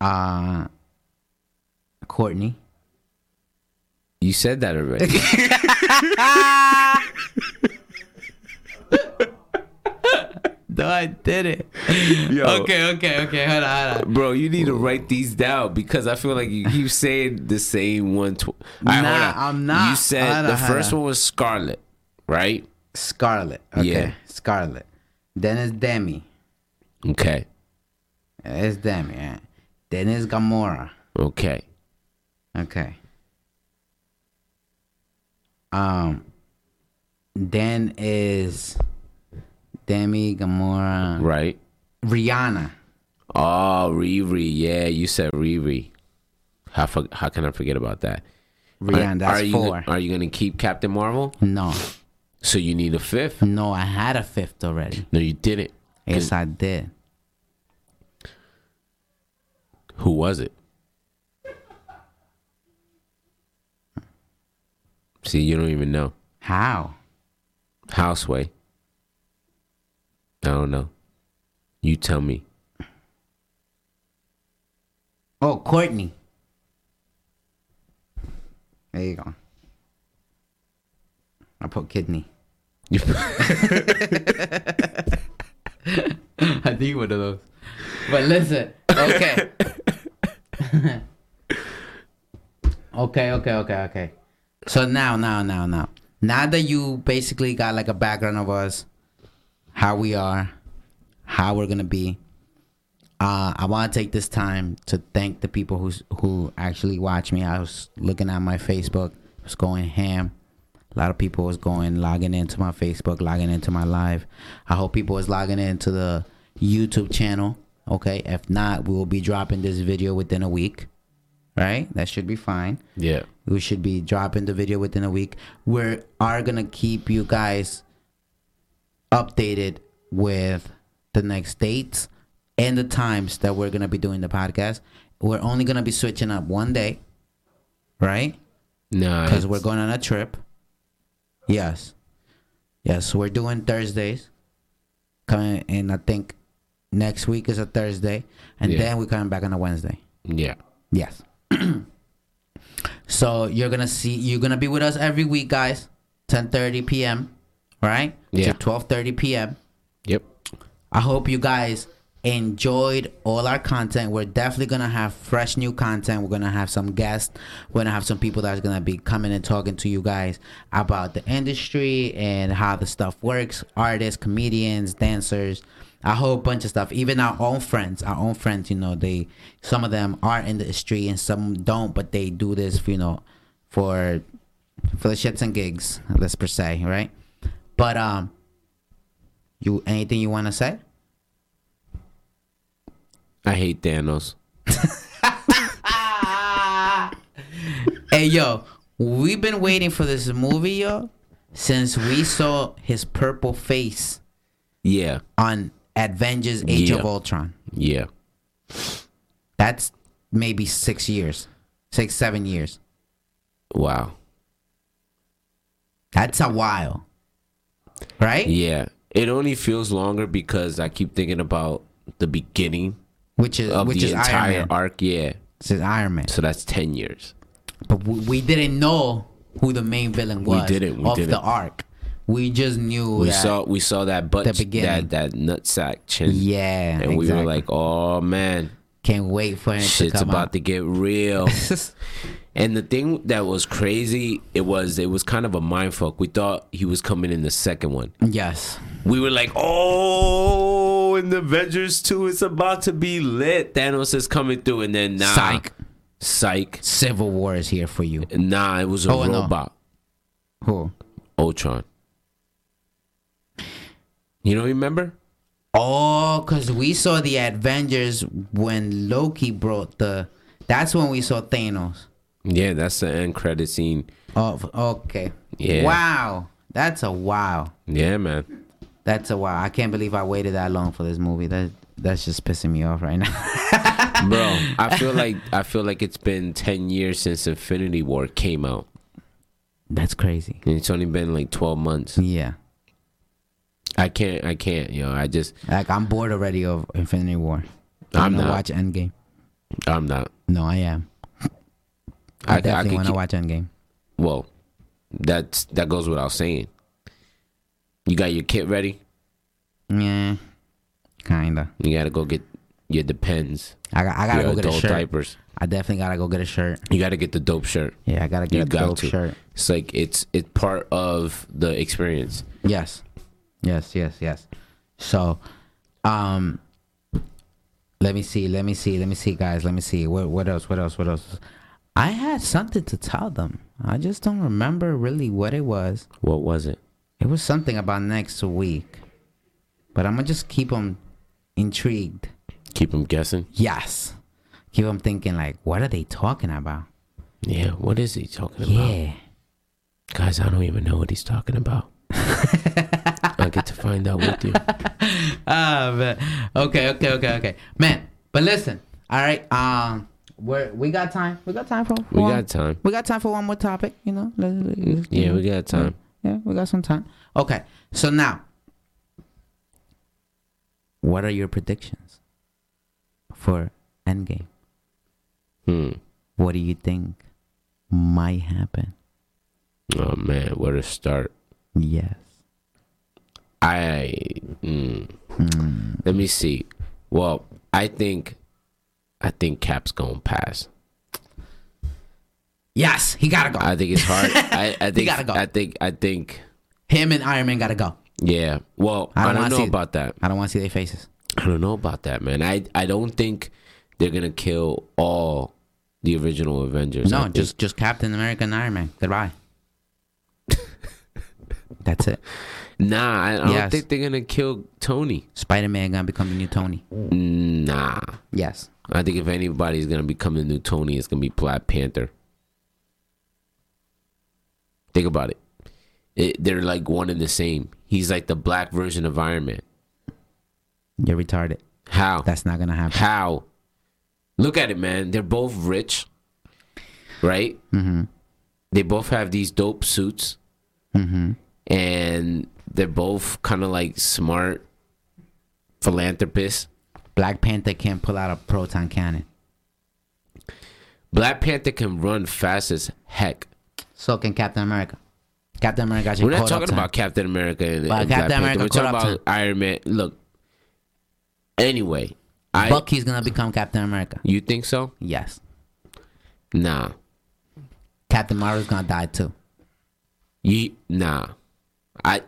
uh, Kourtney. You said that already. No, I did it. Yo. Okay, okay, okay. Hold on, hold on. Bro, you need to write these down because I feel like you keep saying the same one. Tw- right, Nah, on. I'm not. You said Hold the first on. one was Scarlett, right? Scarlett. Okay. Yeah. Scarlett. Then it's Demi. Okay. It's Demi. yeah. Then it's Gamora. Okay. Okay. Um. Then is Demi, Gamora, Right. Rihanna. Oh, Riri. Yeah, you said Riri. How for, how can I forget about that? Rihanna. Are- That's are you, four. Are you gonna keep Captain Marvel? no, So you need a fifth? no. I had a fifth already. No, you didn't. Yes, I did. Who was it? See, you don't even know. How? Houseway. I don't know. You tell me. Oh, Kourtney. There you go. I put kidney. I think one of those. But listen, okay. okay, okay, okay, okay. So now, now, now, now. Now that you basically got like a background of us, how we are, how we're gonna be, uh, I want to take this time to thank the people who's who actually watch me. I was looking at my Facebook, it was going ham. A lot of people was going logging into my Facebook, logging into my live. I hope people was logging into the YouTube channel. Okay, if not, we will be dropping this video within a week. Right, that should be fine. Yeah. We should be dropping the video within a week. We are gonna keep you guys updated with the next dates and the times that we're gonna be doing the podcast. We're only gonna be switching up one day, right? Nah. Because we're going on a trip. Yes, yes, we're doing Thursdays. Coming, and I think next week is a Thursday, and Yeah. then we're coming back on a Wednesday. Yeah. Yes. so you're gonna see you're gonna be with us every week, guys. 10:30 p.m. Right? Yeah. To 12:30 p.m. Yep. I hope you guys enjoyed all our content. We're definitely gonna have fresh new content. We're gonna have some guests. We're gonna have some people that's gonna be coming and talking to you guys about the industry and how the stuff works. Artists, comedians, dancers, a whole bunch of stuff. Even our own friends, our own friends. You know, they some of them are in the industry and some don't, but they do this. You know, for for the shits and gigs. Let's per se, right? But um, you anything you want to say? I hate Thanos. Hey yo, we've been waiting for this movie, yo, since we saw his purple face Yeah, on Avengers: Age Yeah. of Ultron. yeah. That's maybe six years, six seven years. Wow. That's a while, right? Yeah. It only feels longer because I keep thinking about the beginning Which is of which the is Iron entire Man. arc. Yeah. This is Iron Man. So that's 10 years. But we, we didn't know who the main villain was. We didn't, we of the didn't. arc. We just knew We that. saw we saw that butt The beginning. that that nutsack chin. yeah, And we were like, "Oh man, can't wait for it to shit's come about out. to get real." and the thing that was crazy, it was it was kind of a mind fuck. We thought he was coming in the second one. yes, We were like, "Oh, in the Avengers 2 it's about to be lit. Thanos is coming through." And then nah. Psych. Psych. Civil War is here for you. Nah, it was a Oh, no. robot. Who? Ultron. You don't remember? Oh, cause we saw the Avengers when Loki brought the. That's when we saw Thanos. Yeah, that's the end credit scene. Oh, okay. Yeah. Wow, that's a wow. Yeah, man. That's a wow. I can't believe I waited that long for this movie. That that's just pissing me off right now. Bro, I feel like I feel like it's been 10 years since Infinity War came out. that's crazy. And it's only been like 12 months. Yeah. I can't I can't, you know. I just Like I'm bored already of Infinity War. I'm I'm not. watch Endgame. I'm not. No, I am. I, I, I definitely want to watch Endgame. Well, that's that goes without saying. You got your kit ready? Yeah, kinda. You got to go get your depends. I got. I gotta your go get a shirt. diapers. I definitely gotta go get a shirt. You got to get the dope shirt. Yeah, I gotta You get a got dope to. shirt. It's like it's it's part of the experience. Yes, yes, yes, yes. So, um, let me see. Let me see. Let me see, guys. Let me see. What what else? What else? What else? I had something to tell them. I just don't remember really what it was. What was it? It was something about next week, but I'm gonna just keep them intrigued. Keep them guessing. Yes, keep them thinking like, what are they talking about? Yeah, what is he talking about? Yeah. Guys, I don't even know what he's talking about. I get to find out with you. Ah, man. Okay, okay, okay, okay, man. But listen, all right. Um, we we got time. We got time for. for We one- got time. We got time for one more topic. You know. Let- let- let's- Yeah, we got time. Yeah, we got some time. Okay, so now, what are your predictions for Endgame? Hmm. What do you think might happen? Oh man, where to start? Yes. I mm, Hmm. let me see. Well, I think I think Cap's gonna pass. Yes, he gotta go. I think it's hard. I, I think gotta go. I think I think Him and Iron Man gotta go. yeah. Well, I I don't don't, know see- about that. I don't want to see their faces. I don't know about that, man. I I don't think they're gonna kill all the original Avengers. No, think- just just Captain America and Iron Man. Goodbye. That's it. nah. I, I don't think they're gonna kill Tony. Spider Man gonna become the new Tony. Nah. Yes. I think if anybody's gonna become the new Tony, it's gonna be Black Panther. Think about it. it. They're like one and the same. He's like the black version of Iron Man. You're retarded. How? That's not gonna happen. How? Look at it, man. They're both rich, right? Mm-hmm. They both have these dope suits, Mm-hmm. and they're both kind of like smart philanthropists. Black Panther can't pull out a proton cannon. Black Panther can run fast as heck. So can Captain America. Captain America We're not talking about Captain America and, But and Captain Black Panther. America We're talking about Iron Man. Look, Anyway, I Bucky's gonna become Captain America. you think so? Yes. Nah. Captain Marvel's gonna die too. You nah. I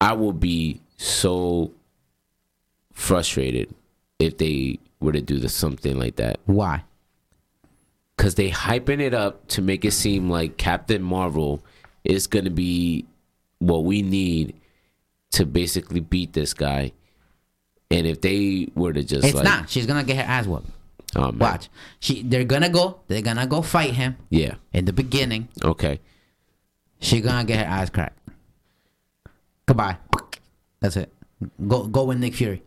I will be so frustrated if they were to do the, something like that. Why? Cause they hyping it up to make it seem like Captain Marvel is gonna be what we need to basically beat this guy. And if they were to just It's like not. She's gonna get her ass whooped. oh, man. Watch. She. They're gonna go. They're gonna go fight him Yeah. in the beginning. Okay. She gonna get her ass cracked. Goodbye. That's it. Go go with Nick Fury.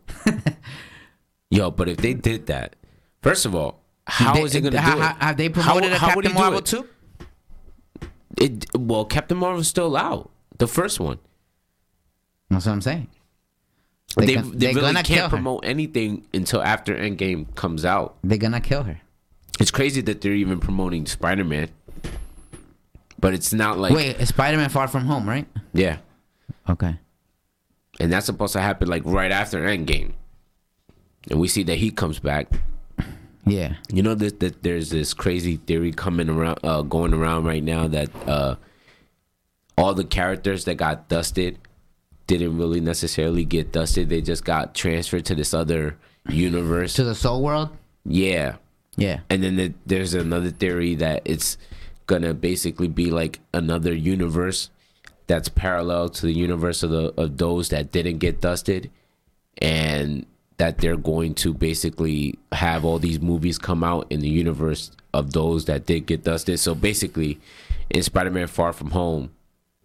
Yo, but if they did that, first of all, how They- is it gonna ha- do it? ha- Have they How- promoted how he Captain Marvel too? It well, Captain Marvel's still out. The first one. That's what I'm saying. They, They they, really can't promote anything until after Endgame comes out. They're gonna kill her. It's crazy that they're even promoting Spider Man. But it's not like Wait, Spider-Man Far From Home, right? yeah. Okay. And that's supposed to happen like right after Endgame. And we see that he comes back. Yeah. You know that, that there's this crazy theory coming around uh going around right now that uh all the characters that got dusted didn't really necessarily get dusted. They just got transferred to this other universe. To the Soul World. Yeah. Yeah. And then the, there's another theory that it's gonna basically be like another universe that's parallel to the universe of the of those that didn't get dusted, and that they're going to basically have all these movies come out in the universe of those that did get dusted. So basically, in Spider-Man: Far From Home,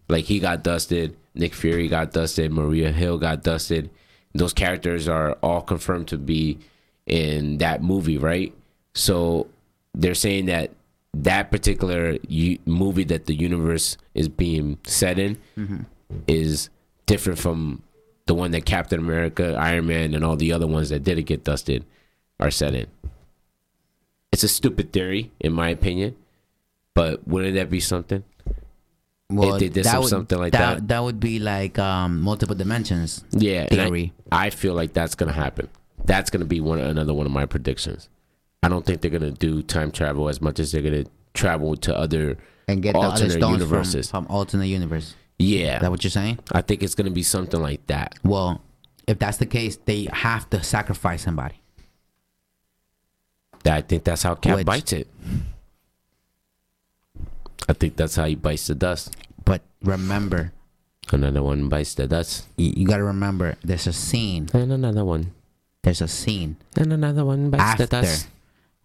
like he got dusted, Nick Fury got dusted, Maria Hill got dusted. Those characters are all confirmed to be in that movie, right? So they're saying that that particular u- movie that the universe is being set in is different from the one that Captain America, Iron Man, and all the other ones that didn't get dusted are set in. It's a stupid theory, in my opinion, but wouldn't that be something? Well, they did some- something like that. That would be like um, multiple dimensions. Yeah, and I- Theory. I, feel like that's gonna happen. That's gonna be one another one of my predictions. I don't think they're gonna do time travel as much as they're gonna travel to other And get the other alternate from, universes. from alternate universe. yeah, Is that what you're saying? I think it's gonna be something like that. Well, if that's the case, they have to sacrifice somebody. I think that's how Cap Which- bites it. I think that's how he bites the dust. But remember, Another one bites the dust. you, you got to remember, there's a scene. And another one. There's a scene And another one bites the dust.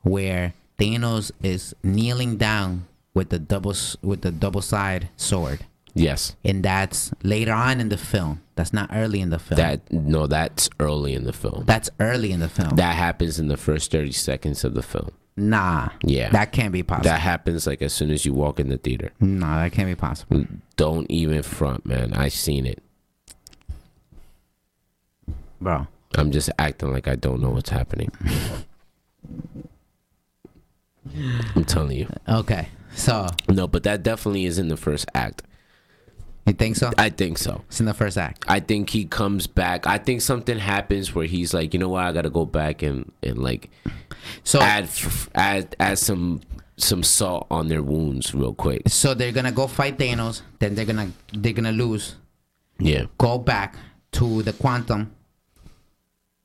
Where Thanos is kneeling down with the double with the double side sword, Yes. and that's later on in the film. That's not early in the film. That no, that's early in the film. that's early in the film. That happens in the first thirty seconds of the film. nah. Yeah. That can't be possible. That happens like as soon as you walk in the theater. nah, that can't be possible. Mm, don't even front, man. I seen it. Bro. I'm just acting like I don't know what's happening. I'm telling you. Okay. So, No, but that definitely is in the first act. you think so? I think so. It's in the first act. I think he comes back. I think something happens where he's like, you know what, I gotta go back and and like So add f- add add some some salt on their wounds real quick. so they're going to go fight Thanos, then they're to they're going to lose. Yeah, Go back to the quantum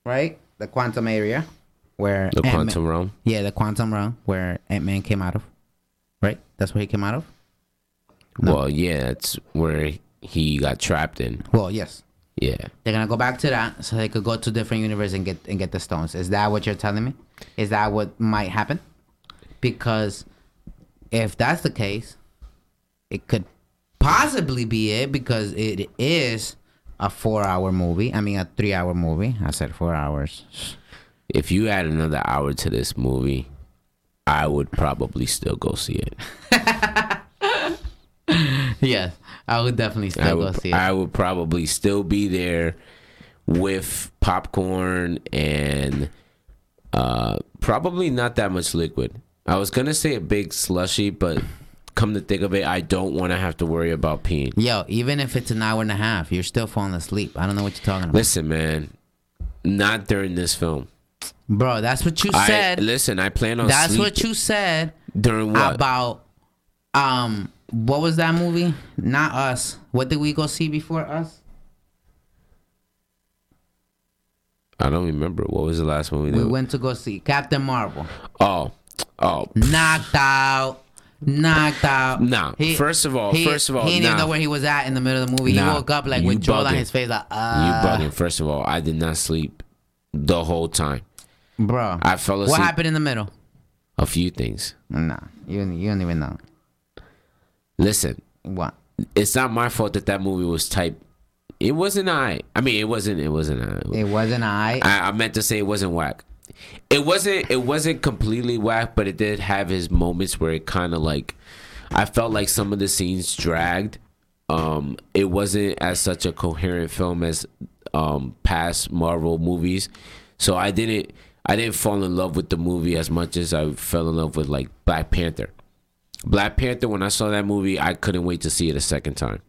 right? The quantum area where the Ant-Man- quantum realm. Yeah, the quantum realm where Ant Man came out of. Right? That's where he came out of? Well, yeah, it's where he got trapped in. Well, yes. Yeah, They're gonna go back to that so they could go to different universe and get and get the stones. Is that what you're telling me? Is that what might happen? Because if that's the case, it could possibly be it because it is a four hour movie. I mean a three hour movie. I said four hours. If you add another hour to this movie, I would probably still go see it. Yes. I would definitely still I go see it. I would probably still be there with popcorn and uh, probably not that much liquid. I was gonna say a big slushy, but come to think of it, I don't want to have to worry about peeing. Yo, even if it's an hour and a half, you're still falling asleep. I don't know what you're talking about. Listen, man, not during this film. Bro, that's what you I said. listen. I plan on. that's what you said during what? about um what was that movie? Not us. What did we go see before us? I don't remember. What was the last one we We went to go see Captain Marvel. oh, oh. Knocked out. Knocked out. Nah, first of all- he, first of all, he didn't know where he was at in the middle of the movie. Nah, he woke up like you with drool on his face, like You uh, bugging. First of all, I did not sleep the whole time. Bro. I fell What happened in the middle? A few things. Nah, you you don't even know Listen, what. it's not my fault that that movie was type. It wasn't I. I mean, it wasn't. It wasn't I. It wasn't I. I, I meant to say it wasn't whack. It wasn't. It wasn't completely whack, but it did have his moments where it kind of like. I felt like some of the scenes dragged. Um, it wasn't as such a coherent film as um past Marvel movies, so I didn't. I didn't fall in love with the movie as much as I fell in love with like Black Panther. Black Panther. When I saw that movie, I couldn't wait to see it a second time.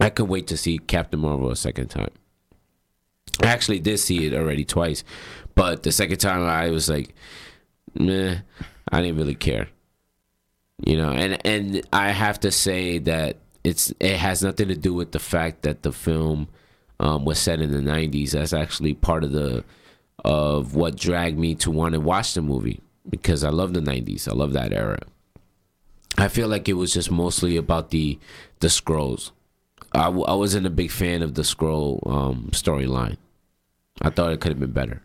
I could wait to see Captain Marvel a second time. I actually did see it already twice, but the second time I was like, meh, I didn't really care. You know, and and I have to say that it's it has nothing to do with the fact that the film um, was set in the '90s. That's actually part of the of what dragged me to want to watch the movie because I love the '90s. I love that era. I feel like it was just mostly about the the scrolls. I, w- I wasn't a big fan of the scroll um, storyline. I thought it could have been better.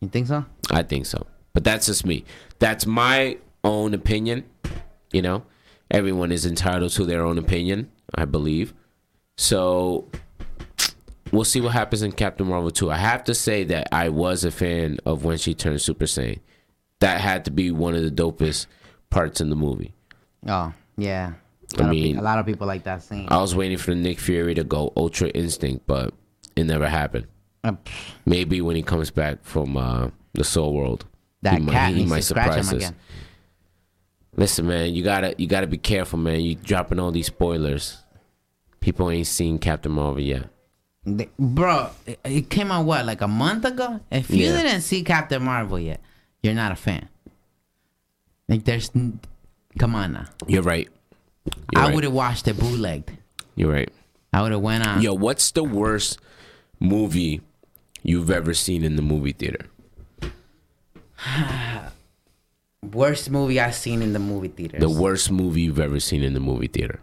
You think so? I think so, but that's just me. That's my own opinion. You know, everyone is entitled to their own opinion. I believe. So we'll see what happens in Captain Marvel 2. I have to say that I was a fan of when she turned Super Saiyan. That had to be one of the dopest parts in the movie. Oh yeah. I A lot of mean- pe- a lot of people like that scene. I was waiting for Nick Fury to go Ultra Instinct, but it never happened. Uh, Maybe when he comes back from uh, the Soul World, that he might- cat he might scratch him surprise us. again. Listen, man, you gotta you gotta be careful, man. You dropping all these spoilers. People ain't seen Captain Marvel yet. They- Bro, it, it came out what like a month ago. If you Yeah. didn't see Captain Marvel yet, you're not a fan. Like there's, n- come on now. You're right. You're I right. would have watched it bootlegged. You're right. I would have went on. Yo, what's the worst movie you've ever seen in the movie theater? Worst movie I've seen in the movie theaters. The worst movie you've ever seen in the movie theater.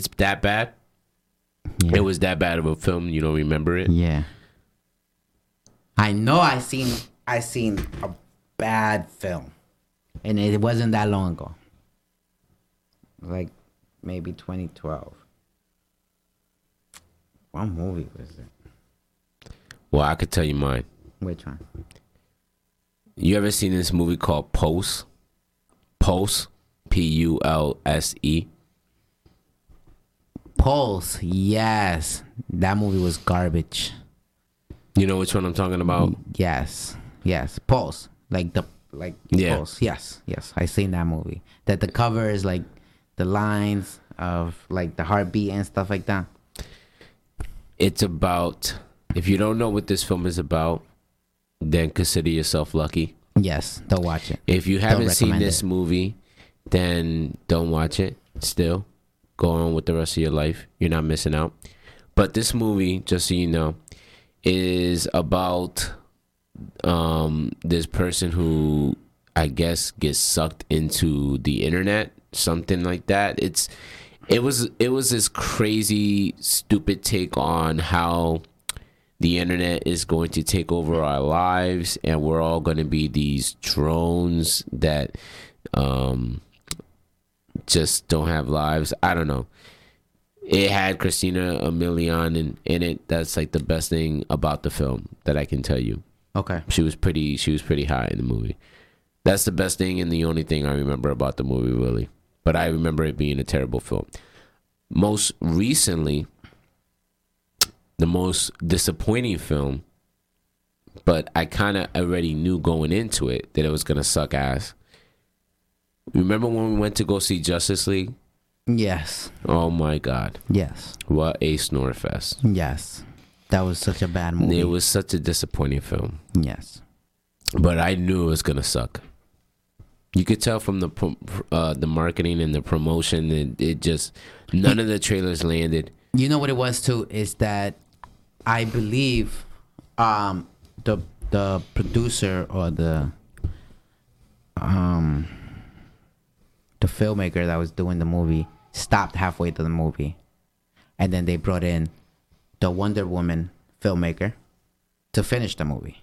It's that bad? It was that bad of a film, you don't remember it? Yeah. I know I seen I seen a bad film, and it wasn't that long ago. Like maybe 2012. What movie was it? Well, I could tell you mine. Which one? You ever seen this movie called Pulse? Pulse, P U L S E. Pulse. Yes, that movie was garbage. You know which one I'm talking about? Yes, yes. Pulse. Like the like Yeah. Pulse. Yes, yes. I seen that movie. That the cover is like the lines of like the heartbeat and stuff like that. It's about. If you don't know what this film is about, then consider yourself lucky. Yes, don't watch it. If you haven't seen this it. movie, then don't watch it. Still, go on with the rest of your life. You're not missing out. But this movie, just so you know, is about um this person who I guess gets sucked into the internet, something like that. It's it was it was this crazy stupid take on how the internet is going to take over our lives and we're all going to be these drones that um just don't have lives. I don't know. It had Christina Milian in, in it. That's like the best thing about the film that I can tell you. Okay. She was pretty she was pretty high in the movie. That's the best thing and the only thing I remember about the movie really. But I remember it being a terrible film. most recently, the most disappointing film, but I kind of already knew going into it that it was gonna suck ass. Remember when we went to go see Justice League? Yes. Oh my god, Yes. what a snore fest! Yes. That was such a bad movie. It was such a disappointing film, yes. but I knew it was gonna suck. You could tell from the uh, the marketing and the promotion, it, it just none of the trailers landed. You know what it was too is that I believe um the the producer or the um the filmmaker that was doing the movie stopped halfway through the movie and then they brought in the Wonder Woman filmmaker to finish the movie.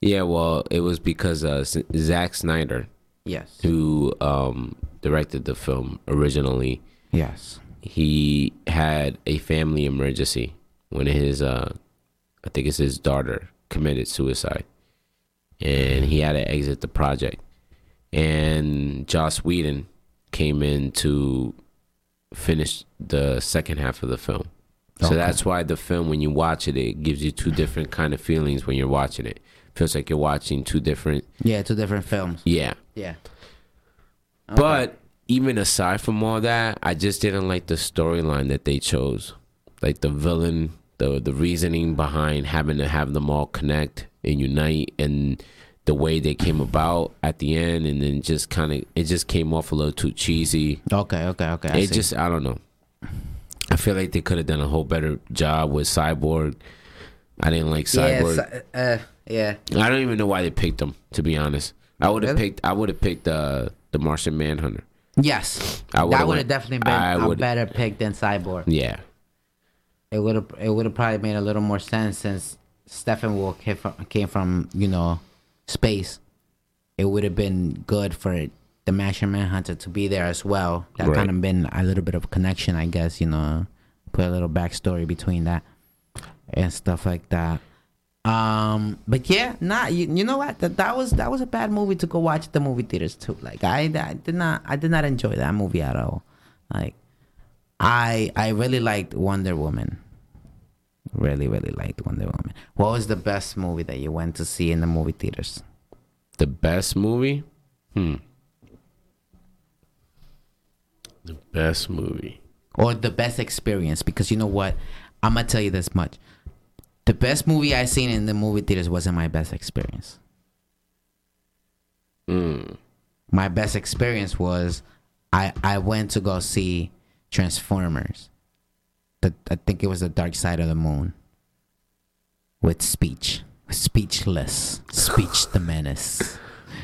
Yeah, well, it was because uh, Zack Snyder, Yes. who um, directed the film originally, Yes. he had a family emergency when his, uh, I think it's his daughter, committed suicide, and he had to exit the project. And Joss Whedon came in to finish the second half of the film. So that's why the film, when you watch it, it gives you two different kind of feelings when you're watching it. Feels like you're watching two different. Yeah, two different films. Yeah. Yeah. But even aside from all that, I just didn't like the storyline that they chose. Like the villain, the the reasoning behind having to have them all connect and unite and the way they came about at the end and then just kind of it just came off a little too cheesy. Okay, okay, okay. I it see. just I don't know. I feel like they could have done a whole better job with Cyborg. I didn't like Cyborg. Yeah, uh, yeah. I don't even know why they picked him. To be honest, I would have Really? picked. I would have picked uh, the Martian Manhunter. Yes. I that would have definitely been I a better pick than Cyborg. Yeah, It would have it would have probably made a little more sense since Steppenwolf came from, came from you know space. It would have been good for the Martian Manhunter to be there as well. That Right. kind of been a little bit of a connection, I guess. You know, put a little backstory between that and stuff like that. Um, but yeah, nah, you, you know what? That that was that was a bad movie to go watch at the movie theaters too. Like I, I did not I did not enjoy that movie at all. Like I I really liked Wonder Woman. Really, really liked Wonder Woman. What was the best movie that you went to see in the movie theaters? the best movie. Hmm. The best movie. Or the best experience? Because you know what? I'm gonna tell you this much. The best movie I seen in the movie theaters wasn't my best experience. Mm. My best experience was I I went to go see Transformers. The, I think it was the Dark Side of the Moon. With speech. Speechless. Speech the menace.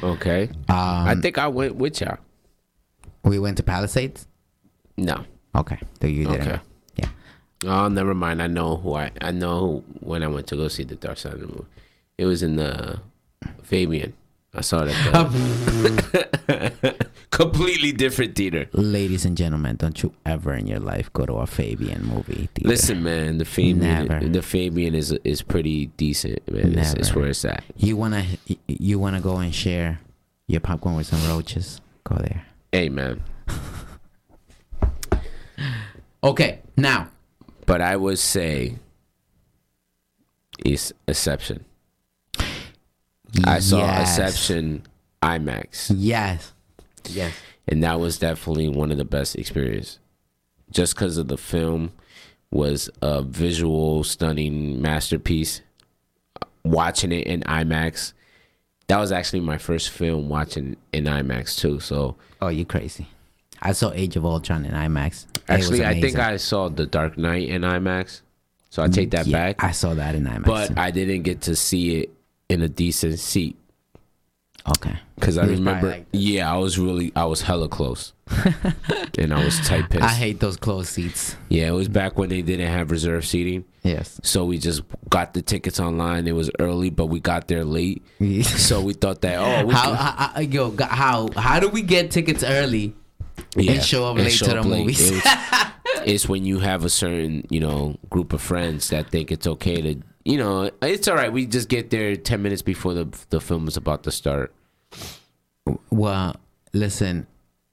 Okay. Um, I think I went with y'all. we went to Palisades. No. Okay, so you didn't. Okay. Yeah. Oh, never mind. I know who I. I know who, when I went to go see the Dark Side of the Moon. It was in the Fabian. I saw it at the completely different theater. Ladies and gentlemen, don't you ever in your life go to a Fabian movie theater. Listen, man, the Fabian, Never. the Fabian is is pretty decent, man. It's, it's where it's at. you wanna you wanna go and share your popcorn with some roaches? Go there. Hey, man. Okay, now But I would say it's Inception. I saw Yes. Inception IMAX, Yes. Yes. and that was definitely one of the best experience. Just because of the film was a visual, stunning masterpiece. Watching it in IMAX, that was actually my first film watching in IMAX too. So Oh, you crazy. I saw Age of Ultron in IMAX. Actually, I think. I saw The Dark Knight in IMAX. So I take mm, that Yeah, back. I saw that in IMAX. but I didn't get to see it in a decent seat okay. because I You was probably remember. like yeah, I was really, I was hella close, and I was tight pissed. I hate those closed seats. yeah, it was back when they didn't have reserve seating, Yes. so we just got the tickets online. It was early, but we got there late, so we thought that oh, we how, could- how, how- yo, how how do we get tickets early yeah, and show up late to the late. movies? It was- it's when you have a certain, you know, group of friends that think it's okay to, you know, it's all right. We just get there ten minutes before the the film is about to start. well, listen,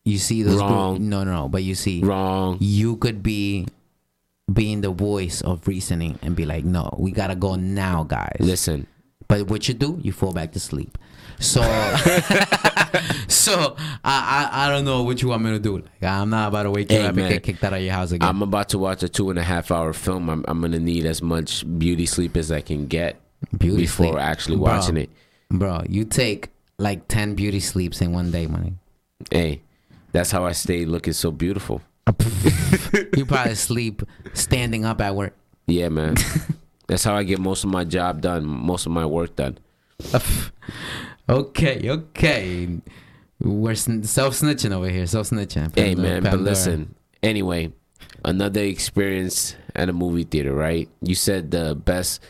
you see those. group- Wrong. no, no, no. But you see, Wrong. you could be being the voice of reasoning and be like, no, we gotta go now, guys. Listen, But what you do, you fall back to sleep. So, so I, I I don't know what you want me to do. Like, I'm not about to wake you Hey, up and get kicked out of your house again. I'm about to watch a two and a half hour film. I'm, I'm gonna need as much beauty sleep as I can get Beauty before sleep. actually Bro. watching it. Bro, you take like ten beauty sleeps in one day, money. Hey, that's how I stay looking so beautiful. you probably sleep standing up at work. Yeah, man. that's how I get most of my job done, most of my work done. Okay, okay. We're self snitching over here. Self snitching. Hey, man, but listen. Anyway, another experience at a movie theater, right? You said the best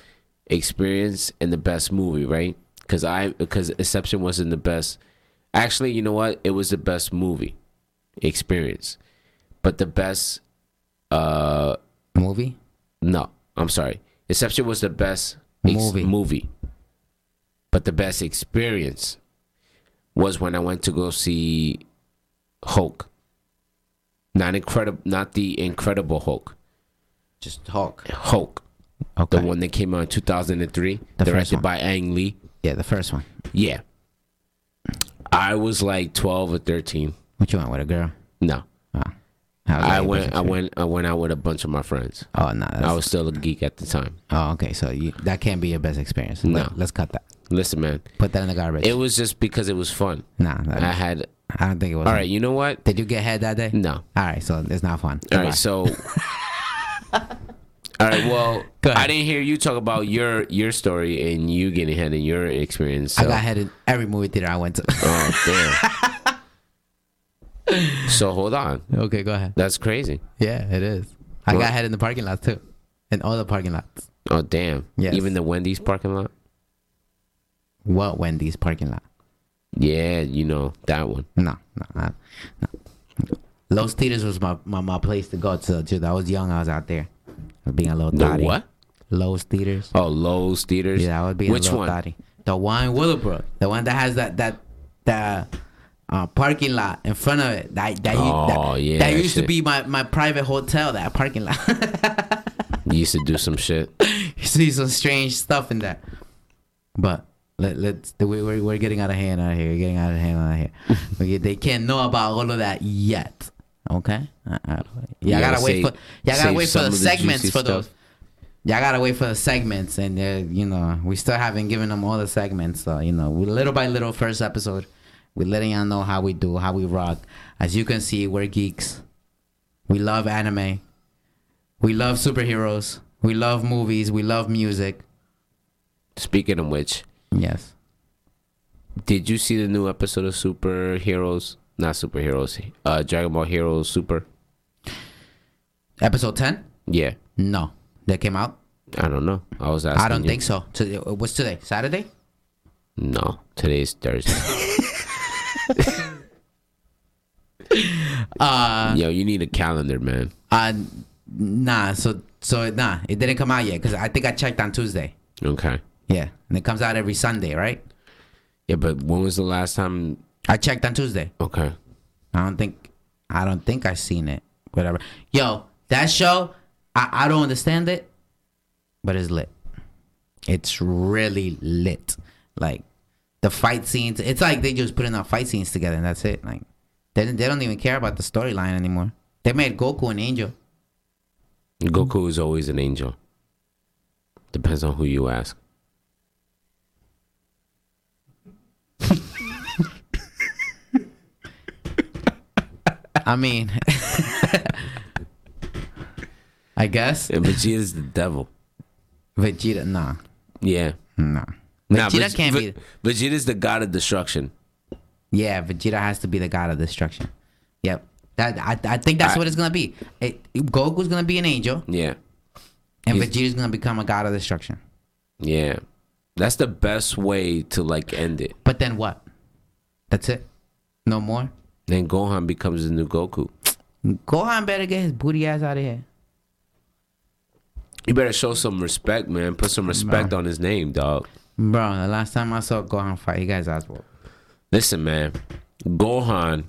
experience and the best movie, right? Because I because Inception wasn't the best. Actually, you know what? It was the best movie experience, but the best. Uh, movie. no, I'm sorry. Inception was the best ex- Movie. movie, but the best experience was when I went to go see Hulk. Not incredible, not the Incredible Hulk. Just Hulk. Hulk, Okay. the one that came out in 2003, The directed by Ang Lee. Yeah, the first one. Yeah, I was like 12 or 13. What you want with a girl? No, Oh. I went. I experience? went. I went out with a bunch of my friends. Oh no, that's, I was still a geek at the time. Oh, okay. So you, that can't be your best experience. No. Let, us cut that. Listen, man, Put that in the garbage. it was just because it was fun. nah, that, I had. I don't think it was. All right, you know what? Did you get head that day? No. All right, so it's not fun. All Goodbye. right, so. All right, well, I didn't hear you talk about your your story and you getting head in your experience. So. I got head in every movie theater I went to. Oh damn. so hold on, okay, go ahead. that's crazy. Yeah, it is. I Well- got head in the parking lot too, in all the parking lots. Oh damn. Yeah. Even the Wendy's parking lot. What Wendy's parking lot? Yeah, you know that one. No, no, no. no. Loews Theaters was my, my, my place to go to. Dude, I was young. I was out there. Was being a little thotty. what? Loews Theaters. Oh, Loews theaters. Yeah, I would be Which a little one? thotty. The one in Willowbrook. The one that has that that that uh, parking lot in front of it. That that, Oh, that, yeah, that that used to be my, my private hotel. That parking lot. You used to do some shit. you see some strange stuff in that, But let, let's we, we're, we're getting out of hand out of here. We're getting out of hand out of here. Okay, they can't know about all of that yet. Okay, uh, uh, y'all Yeah, gotta wait for y'all gotta wait for the segments for stuff. those. Y'all gotta wait for the segments, and uh, you know we still haven't given them all the segments. So you know, we little by little, first episode, we're letting y'all know how we do, how we rock. As you can see, we're geeks. We love anime. We love superheroes. We love movies. We love music. Speaking of which, Yes. did you see the new episode of Superheroes? Not superheroes. Uh, Dragon Ball Heroes Super. Episode 10? Yeah, No. That came out? I don't know. I was asking. I don't you. think so. Today, what's today? Saturday? No, today's Thursday. Uh, Yo, you need a calendar, man. uh, nah. So, so nah, it didn't come out yet because I think I checked on Tuesday. Okay. Yeah, and it comes out every Sunday, right? Yeah, but when was the last time? I checked on Tuesday. Okay. I don't think, I don't think I seen it. Whatever. Yo, that show, I, I don't understand it, but it's lit. It's really lit. Like the fight scenes, it's like they just putting out fight scenes together and that's it. Like they they don't even care about the storyline anymore. They made Goku an angel. Goku is always an angel. Depends on who you ask. I mean, I guess And Vegeta's the devil. Vegeta. Nah, Yeah. nah. Nah, Vegeta Veg- can't Ve- Vegeta's the god of destruction. Yeah, Vegeta has to be the god of destruction. Yep. That I, I think that's I- what it's gonna be. It, Goku's gonna be an angel, Yeah. and He's- Vegeta's gonna become a god of destruction. Yeah. That's the best way to like end it. But then what? That's it. No more. Then Gohan becomes the new Goku. Gohan better get his booty ass out of here. You better show some respect, man. Put some respect on his name, dog. Bro, the last time I saw Gohan fight, he got his ass whooped. Listen, man. Gohan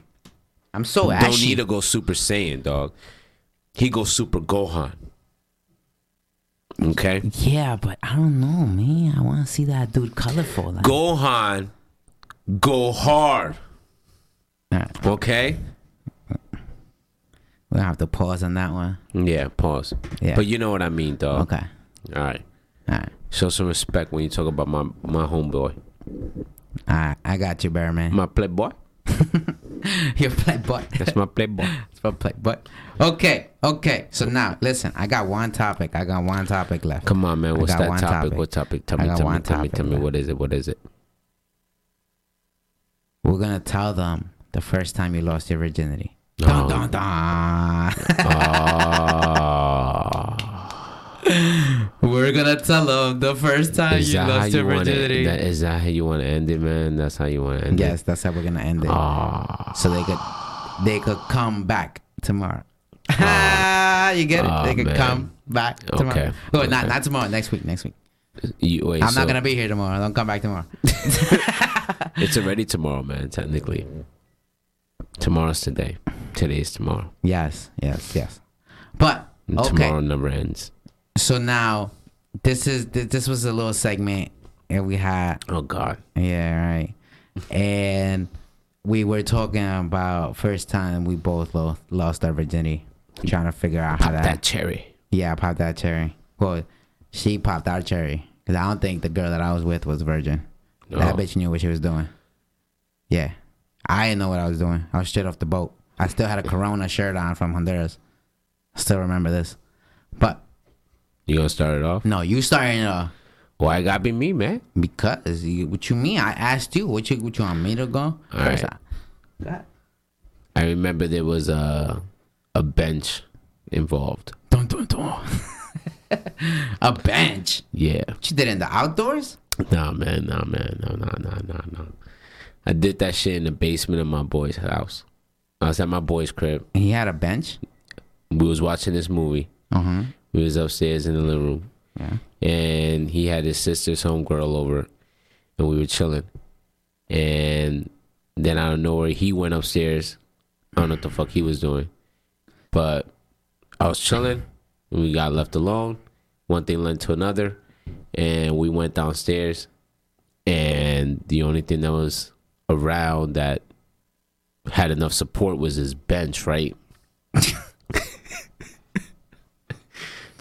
I'm so Don't need to go Super Saiyan, dog. He goes Super Gohan. Okay? yeah, but I don't know, man. I want to see that dude colorful. Like, Gohan, go hard. Alright, Okay? we'll have to pause on that one. Yeah, pause. Yeah. But you know what I mean, dog. Okay. All right. All right. Show some respect when you talk about my my homeboy, All right. I got you, Bear Man. my playboy. Your playboy. That's my playboy. It's my playboy. Okay. Okay. So now, listen. I got one topic. I got one topic left. Come on, man. I that topic? topic. What topic? Tell me, tell me, tell me, tell me. What is it? What is it? We're gonna tell them the first time you lost your virginity. Oh. Dun, dun, dun. Ah. We're gonna tell them the first time is you that how lost your you want virginity. it? That, is that how you want to end it, man? That's how you want to end yes, it. Yes, that's how we're gonna end it. Ah. So they could they could come back tomorrow. you get it? Oh, they could man. come back tomorrow. Okay. Oh, not Okay. not tomorrow. Next week. Next week. You, wait, I'm so not gonna be here tomorrow. Don't come back tomorrow. It's already tomorrow, man. Technically, tomorrow's today. Today's tomorrow. yes, yes, yes. But okay. Tomorrow never ends. So now, this is this, this was a little segment that we had. Oh God. Yeah, right. and we were talking about first time we both lo- lost our virginity, trying to figure out how Pop that. that cherry. Yeah, I popped that cherry. Well, she popped our cherry because I don't think the girl that I was with was virgin. That No. bitch knew what she was doing. Yeah, I didn't know what I was doing. I was straight off the boat. I still had a Corona shirt on from Honduras. I still remember this. But You gonna start it off? no, you starting uh Why it gotta be me, man? because you, what you mean? I asked you what you what you want me to go. All First. I- I remember there was a a bench involved. Dun, dun, dun. a bench. Yeah. What you did in the outdoors? Nah, man. Nah, man. No, no, no, no, no. I did that shit in the basement of my boy's house. I was at my boy's crib. And he had a bench. We was watching this movie. Uh huh. We was upstairs in the living room, Yeah. and he had his sister's homegirl over, and we were chilling. And then out of nowhere, he went upstairs. I don't know what the fuck he was doing, but I was chilling. And we got left alone. One thing led to another, and we went downstairs. And the only thing that was around that had enough support was his bench, right?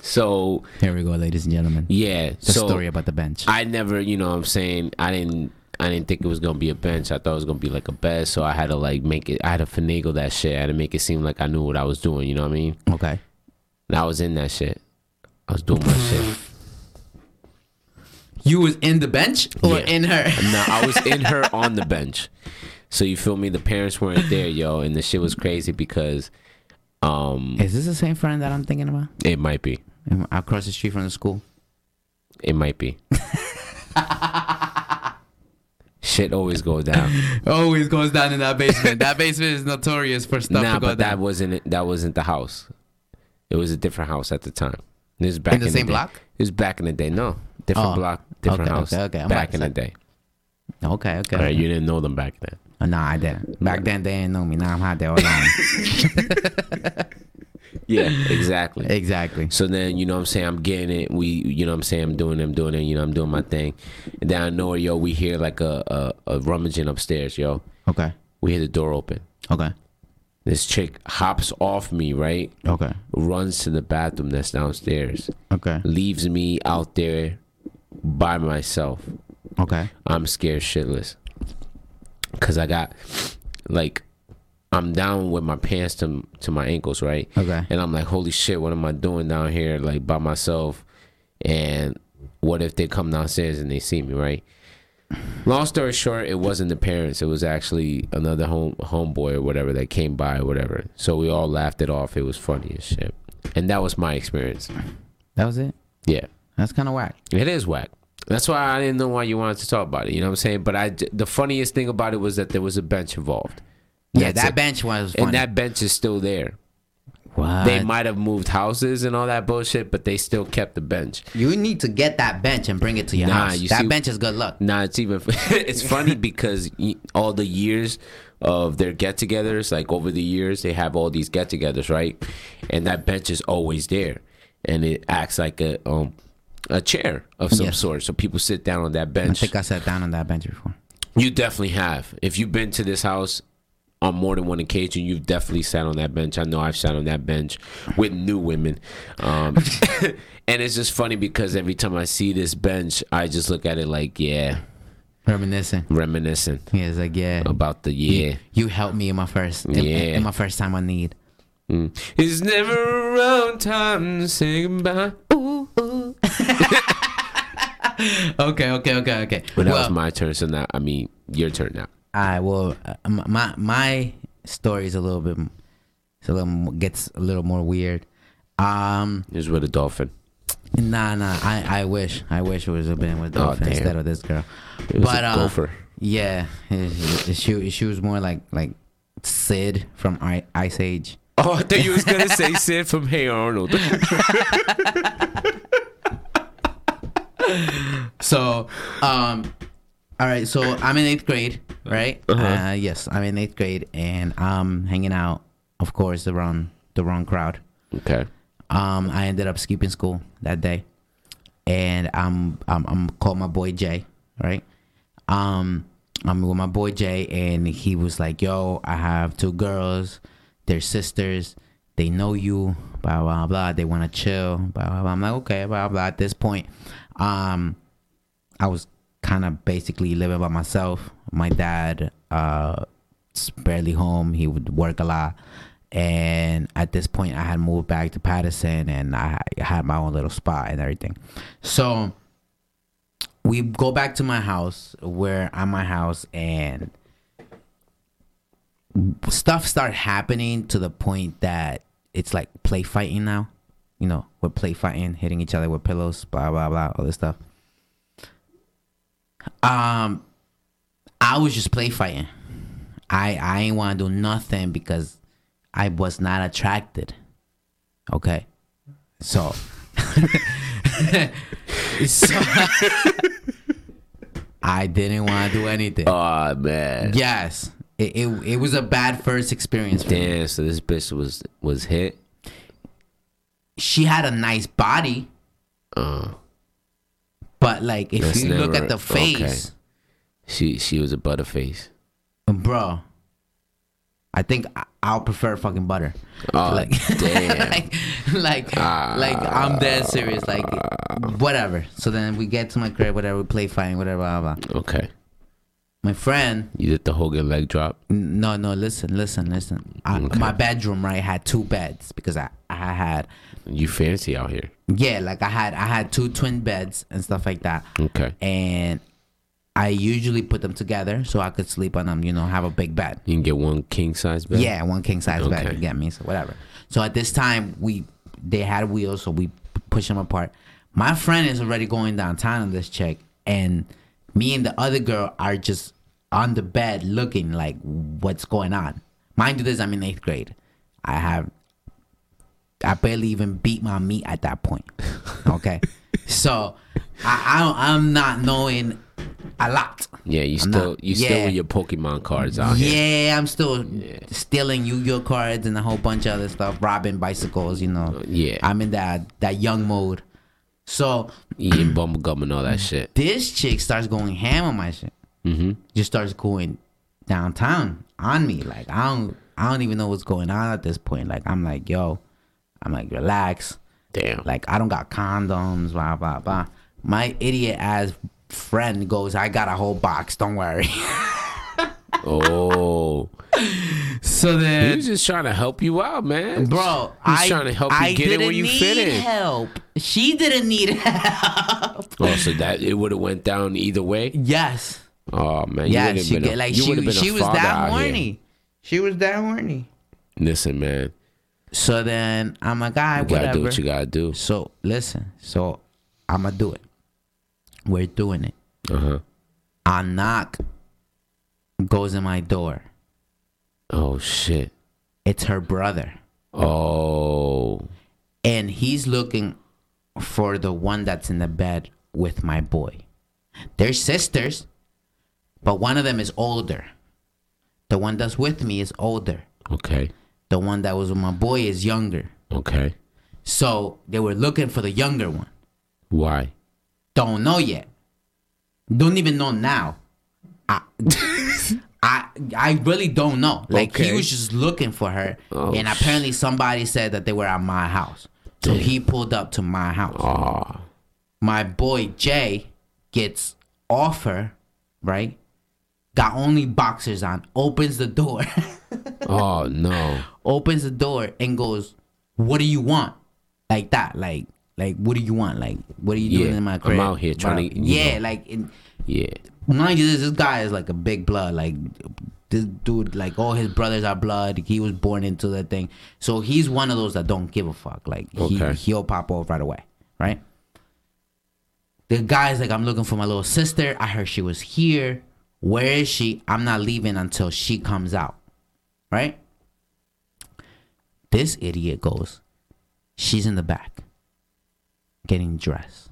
so Here we go, ladies and gentlemen. yeah, The so story about the bench. I never, you know, what I'm saying I didn't, I didn't think it was gonna be a bench. I thought it was gonna be like a bed, so I had to like make it. I had to finagle that shit. I had to make it seem like I knew what I was doing. You know what I mean? okay. And I was in that shit. I was doing my shit. You was in the bench or Yeah. in her? No, I was in her on the bench. So you feel me? The parents weren't there, yo, and the shit was crazy because, um, Is this the same friend that I'm thinking about? it might be, Am I Across the street from the school. it might be. shit always goes down. Always goes down in that basement. that basement is notorious for stuff nah, but that wasn't it. That wasn't the house. It was a different house at the time. This is back In the in, same day. block? It was back in the day. No, different Oh, block, different okay, house. okay, okay. I'm Back in the day. Okay, okay. All right, you didn't know them back then. Oh, no, I didn't. Back then they didn't know me. Now I'm hot there all. Yeah, exactly. exactly. So then, you know what I'm saying? I'm getting it. We, you know what I'm saying? I'm doing it. I'm doing it. You know, I'm doing my thing. And then I know, yo, we hear like a, a, a rummaging upstairs, yo. Okay. We hear the door open. Okay. This chick hops off me, right? Okay. Runs to the bathroom that's downstairs. Okay. Leaves me out there by myself. Okay. I'm scared shitless. Cause I got like I'm down with my pants to to my ankles, right? Okay. And I'm like, holy shit, what am I doing down here like by myself? And what if they come downstairs and they see me, right? Long story short, it wasn't the parents. It was actually another home homeboy or whatever that came by or whatever. So we all laughed it off. It was funny as shit. And that was my experience. That was it. Yeah. That's kind of whack. It is whack. That's why I didn't know why you wanted to talk about it. You know what I'm saying? But I, the funniest thing about it was that there was a bench involved. Yeah, that it. bench was funny. and that bench is still there. What? They might have moved houses and all that bullshit, but they still kept the bench. You need to get that bench and bring it to your Nah, house. you That see- bench is good luck. Nah, it's even it's funny because all the years of their get-togethers, like over the years, they have all these get-togethers, right? And that bench is always there, and it acts like a um a chair of some Yes. sort. So people sit down on that bench. I think I sat down on that bench before. You definitely have. If you've been to this house on more than one occasion, you've definitely sat on that bench. I know I've sat on that bench with new women. Um, and it's just funny because every time I see this bench, I just look at it like, yeah, Reminiscing. reminiscing Yeah, it's like yeah. about the year. You helped me in my first, in, Yeah. in my first time on need. Mm. It's never around time to say goodbye. Okay, okay, okay, okay. But that was my turn. So now, I mean, your turn now. I Well, Uh, my my story is a little bit. It's a little gets a little more weird. Um, Here's with a dolphin. nah, nah. I I wish I wish it was a been with Oh, Dolphin damn. instead of this girl. It was But, a uh, gopher. Yeah, she she was more like like Sid from I, Ice Age. Oh, I thought you was gonna say Sid from Hey Arnold. So, um, all right. So I'm in eighth grade, right? Uh-huh. Uh, yes, I'm in eighth grade, and I'm hanging out, of course, around the wrong crowd. okay. Um, I ended up skipping school that day, and I'm I'm, I'm called my boy Jay, right? Um, I'm with my boy Jay, and he was like, "Yo, I have two girls, they're sisters, they know you, blah blah blah. They want to chill, blah blah blah." I'm like, "Okay, blah blah." At this point, um, I was kind of basically living by myself. My dad, uh, barely home. He would work a lot. And at this point, I had moved back to Paterson and I had my own little spot and everything. So we go back to my house. where I'm my house and stuff start happening to the point that it's like play fighting now. You know, we're play fighting, hitting each other with pillows, blah blah blah, all this stuff. Um, I was just play fighting. I I ain't want to do nothing because I was not attracted. Okay, so, so I didn't want to do anything. Oh man. Yes, it, it it was a bad first experience. For me. Damn. So this bitch was was hit. She had a nice body, Uh, but like if That's you look at the face, she she was a butter butterface. bro, I think I'll prefer fucking butter. Oh like, damn. like, like, like, I'm dead serious. Like, whatever. So then we get to my crib, whatever. We play fighting, whatever. Blah, blah. blah. okay. My friend, You did the Hogan leg drop. no, no, listen, listen, listen. I, Okay. My bedroom, right, had two beds because I, I had, You fancy out here. yeah, like I had, I had two twin beds and stuff like that. Okay. And I usually put them together so I could sleep on them. You know, have a big bed. You can get one king size bed. Yeah, one king size bed. Okay. You get me? So whatever. So at this time, we they had wheels, so we push them apart. My friend is already going downtown on this chick, and me and the other girl are just on the bed looking like what's going on. Mind you, this I'm in eighth grade. I have I barely even beat my meat at that point. Okay, so I, I I'm not knowing a lot. Yeah. You I'm still not- you still yeah. with your Pokemon cards out here. Yeah, I'm still stealing Yu-Gi-Oh cards and a whole bunch of other stuff, robbing bicycles. You know, Yeah. I'm in that that young mode. So Eating bubblegum and all that shit. this chick starts going ham on my shit. Mm-hmm. Just starts going downtown on me. Like I don't I don't even know what's going on at this point. Like I'm like, yo, I'm like, relax. Damn. Like I don't got condoms, blah blah blah. My idiot ass friend goes, I got a whole box. Don't worry. Oh. so then He was just trying to help you out, man. Bro, He's I, trying to help you I get in where you fit in. help. She didn't need help. Oh, so that it would have went down either way. Yes. Oh man, Yeah, she get like she would've been a she was that out here. horny. She was that horny. Listen, man, So then I'm a guy. you gotta whatever. do what you gotta do. so listen, so I'ma do it. We're doing it. Uh huh. A knock goes in my door. Oh shit. It's her brother. Oh. and he's looking for the one that's in the bed with my boy. They're sisters, but one of them is older. The one that's with me is older. Okay. The one that was with my boy is younger. Okay. So they were looking for the younger one. Why? Don't know yet. Don't even know now. I, I, I really don't know. Like he was just looking for her, Oh, and apparently somebody said that they were at my house. So he pulled up to my house. Oh. My boy Jay gets off her, right? Got only boxers on. Opens the door. Oh no. opens the door and goes, "What do you want?" Like that, like, like, what do you want? Like, what are you doing in my crib? I'm out here trying to, you yeah, know. like, in, Yeah. mind you, this, this guy is like a big blood. Like, this dude, like, all his brothers are blood. He was born into that thing, so he's one of those that don't give a fuck. Like, he he'll pop off right away, right? The guy's like, I'm looking for my little sister. I heard she was here. Where is she? I'm not leaving until she comes out. Right? This idiot goes, she's in the back getting dressed.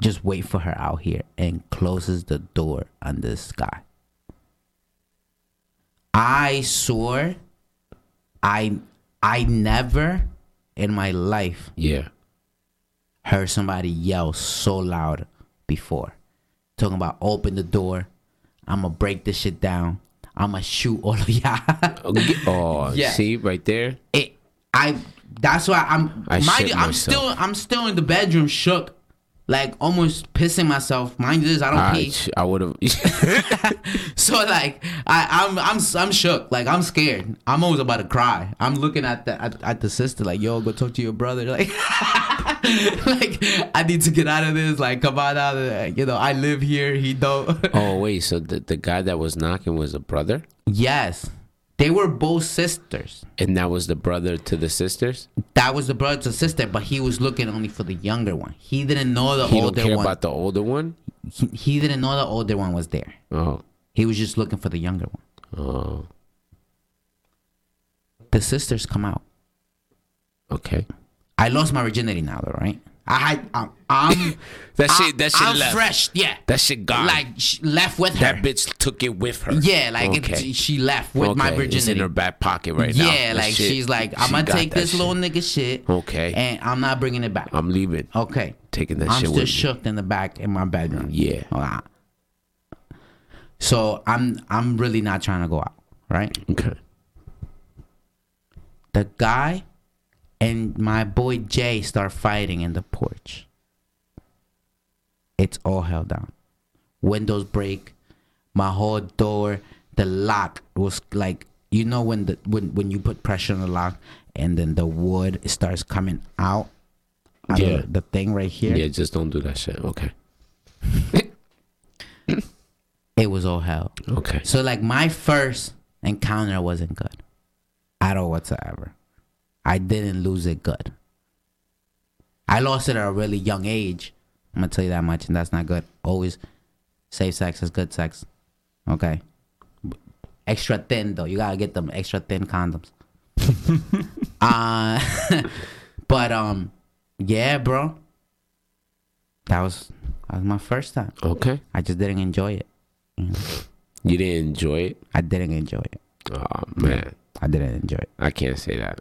Just wait for her out here and closes the door on this guy. I swore I I never in my life Yeah. heard somebody yell so loud before. Talking about open the door. I'ma break this shit down. I'ma shoot all of y'all. Oh, oh, Yeah. see right there. it, I that's why I'm I mind you, I'm myself. still I'm still in the bedroom shook. Like almost pissing myself. Mind you this, I don't I, pee. I would have. So like I, I'm I'm I'm shook. Like I'm scared. I'm almost about to cry. I'm looking at the at, at the sister like, yo, go talk to your brother. Like, like I need to get out of this. Like, come on out of. You know, I live here. He don't. oh wait, so the the guy that was knocking was a brother, yes, they were both sisters. and that was the brother to the sisters. That was the brother to the sister, but he was looking only for the younger one. He didn't know the He don't older care one. about the older one. he, he didn't know the older one was there. Oh, He was just looking for the younger one. oh, The sisters come out. okay. I lost my virginity now, though, right? I had, I'm, I'm That shit. That shit I'm left. fresh, yeah. That shit gone. like sh- left with her. that bitch took it with her. yeah, like okay. it, she left with my Okay, It's in her back pocket right now. yeah, like shit- she's like, I'm she gonna take this shit. little nigga shit, Okay. and I'm not bringing it back. I'm leaving. okay, Taking that I'm shit still with me. shook in the back in my bedroom. Yeah. Ah. So I'm I'm really not trying to go out, right? Okay. the guy and my boy Jay start fighting in the porch. It's all hell down. Windows break. My whole door, the lock was like you know when the when when you put pressure on the lock and then the wood starts coming out. out of Yeah. the thing right here. Yeah, just don't do that shit. Okay. It was all hell. Okay. So like my first encounter wasn't good at all whatsoever. I didn't lose it good. I lost it at a really young age. I'm gonna tell you that much, and that's not good. Always safe sex is good sex. Okay. Extra thin though. You gotta get them extra thin condoms. uh but um yeah, bro. That was that was my first time. Okay. I just didn't enjoy it. You didn't enjoy it? I didn't enjoy it. Oh man. I didn't enjoy it. I can't say that.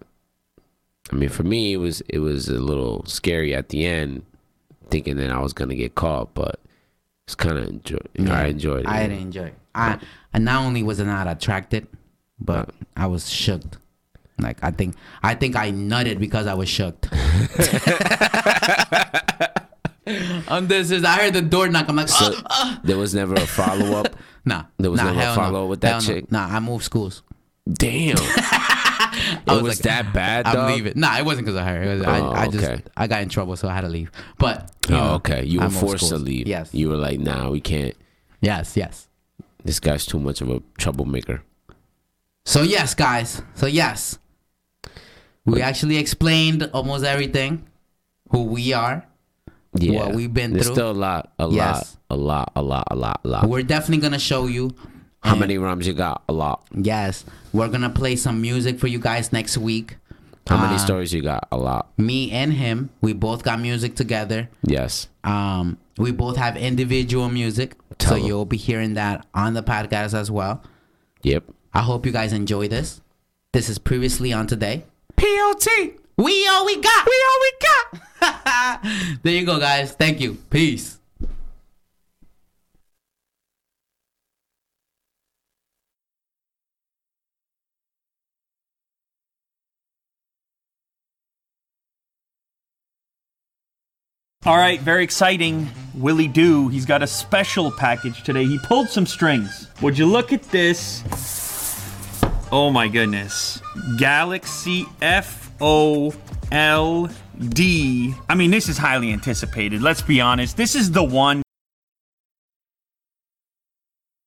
I mean, for me, it was it was a little scary at the end, thinking that I was gonna get caught, but it's kind of enjoy. I enjoyed it. I didn't enjoy it. I and not only was I not attracted, but I was shook. Like I think I think I nutted because I was shook. um, this is I heard the door knock. I'm like, So "Ah, ah." there was never a follow up. nah. there was nah, never a no. follow-up with that Hell no. chick? Nah, I moved schools. Damn, it was was, like, that bad. I'm leaving. Nah, it wasn't because of her. It was, Oh, I, I oh, just okay. I got in trouble, so I had to leave. But Oh, know, okay. You were forced to leave. Yes. You were like, nah, we can't. yes, yes. This guy's too much of a troublemaker. So yes, guys. So yes, we actually explained almost everything, who we are. Yeah, What we've been There's through. still a lot, a Yes. lot, a lot, a lot, a lot, a lot. We're definitely gonna show you. How and- many rums you got? A lot. Yes, we're gonna play some music for you guys next week. How many Uh, stories you got? A lot. Me and him, we both got music together. Yes. Um, we both have individual music, Tell so 'em. you'll be hearing that on the podcast as well. Yep. I hope you guys enjoy this. This is previously on today. POT. We all we got. We all we got. there you go, guys. Thank you. Peace. All right, very exciting. Willie Doo, he's got a special package today. He pulled some strings. Would you look at this? Oh my goodness. Galaxy F O L D. I mean, this is highly anticipated. Let's be honest. This is the one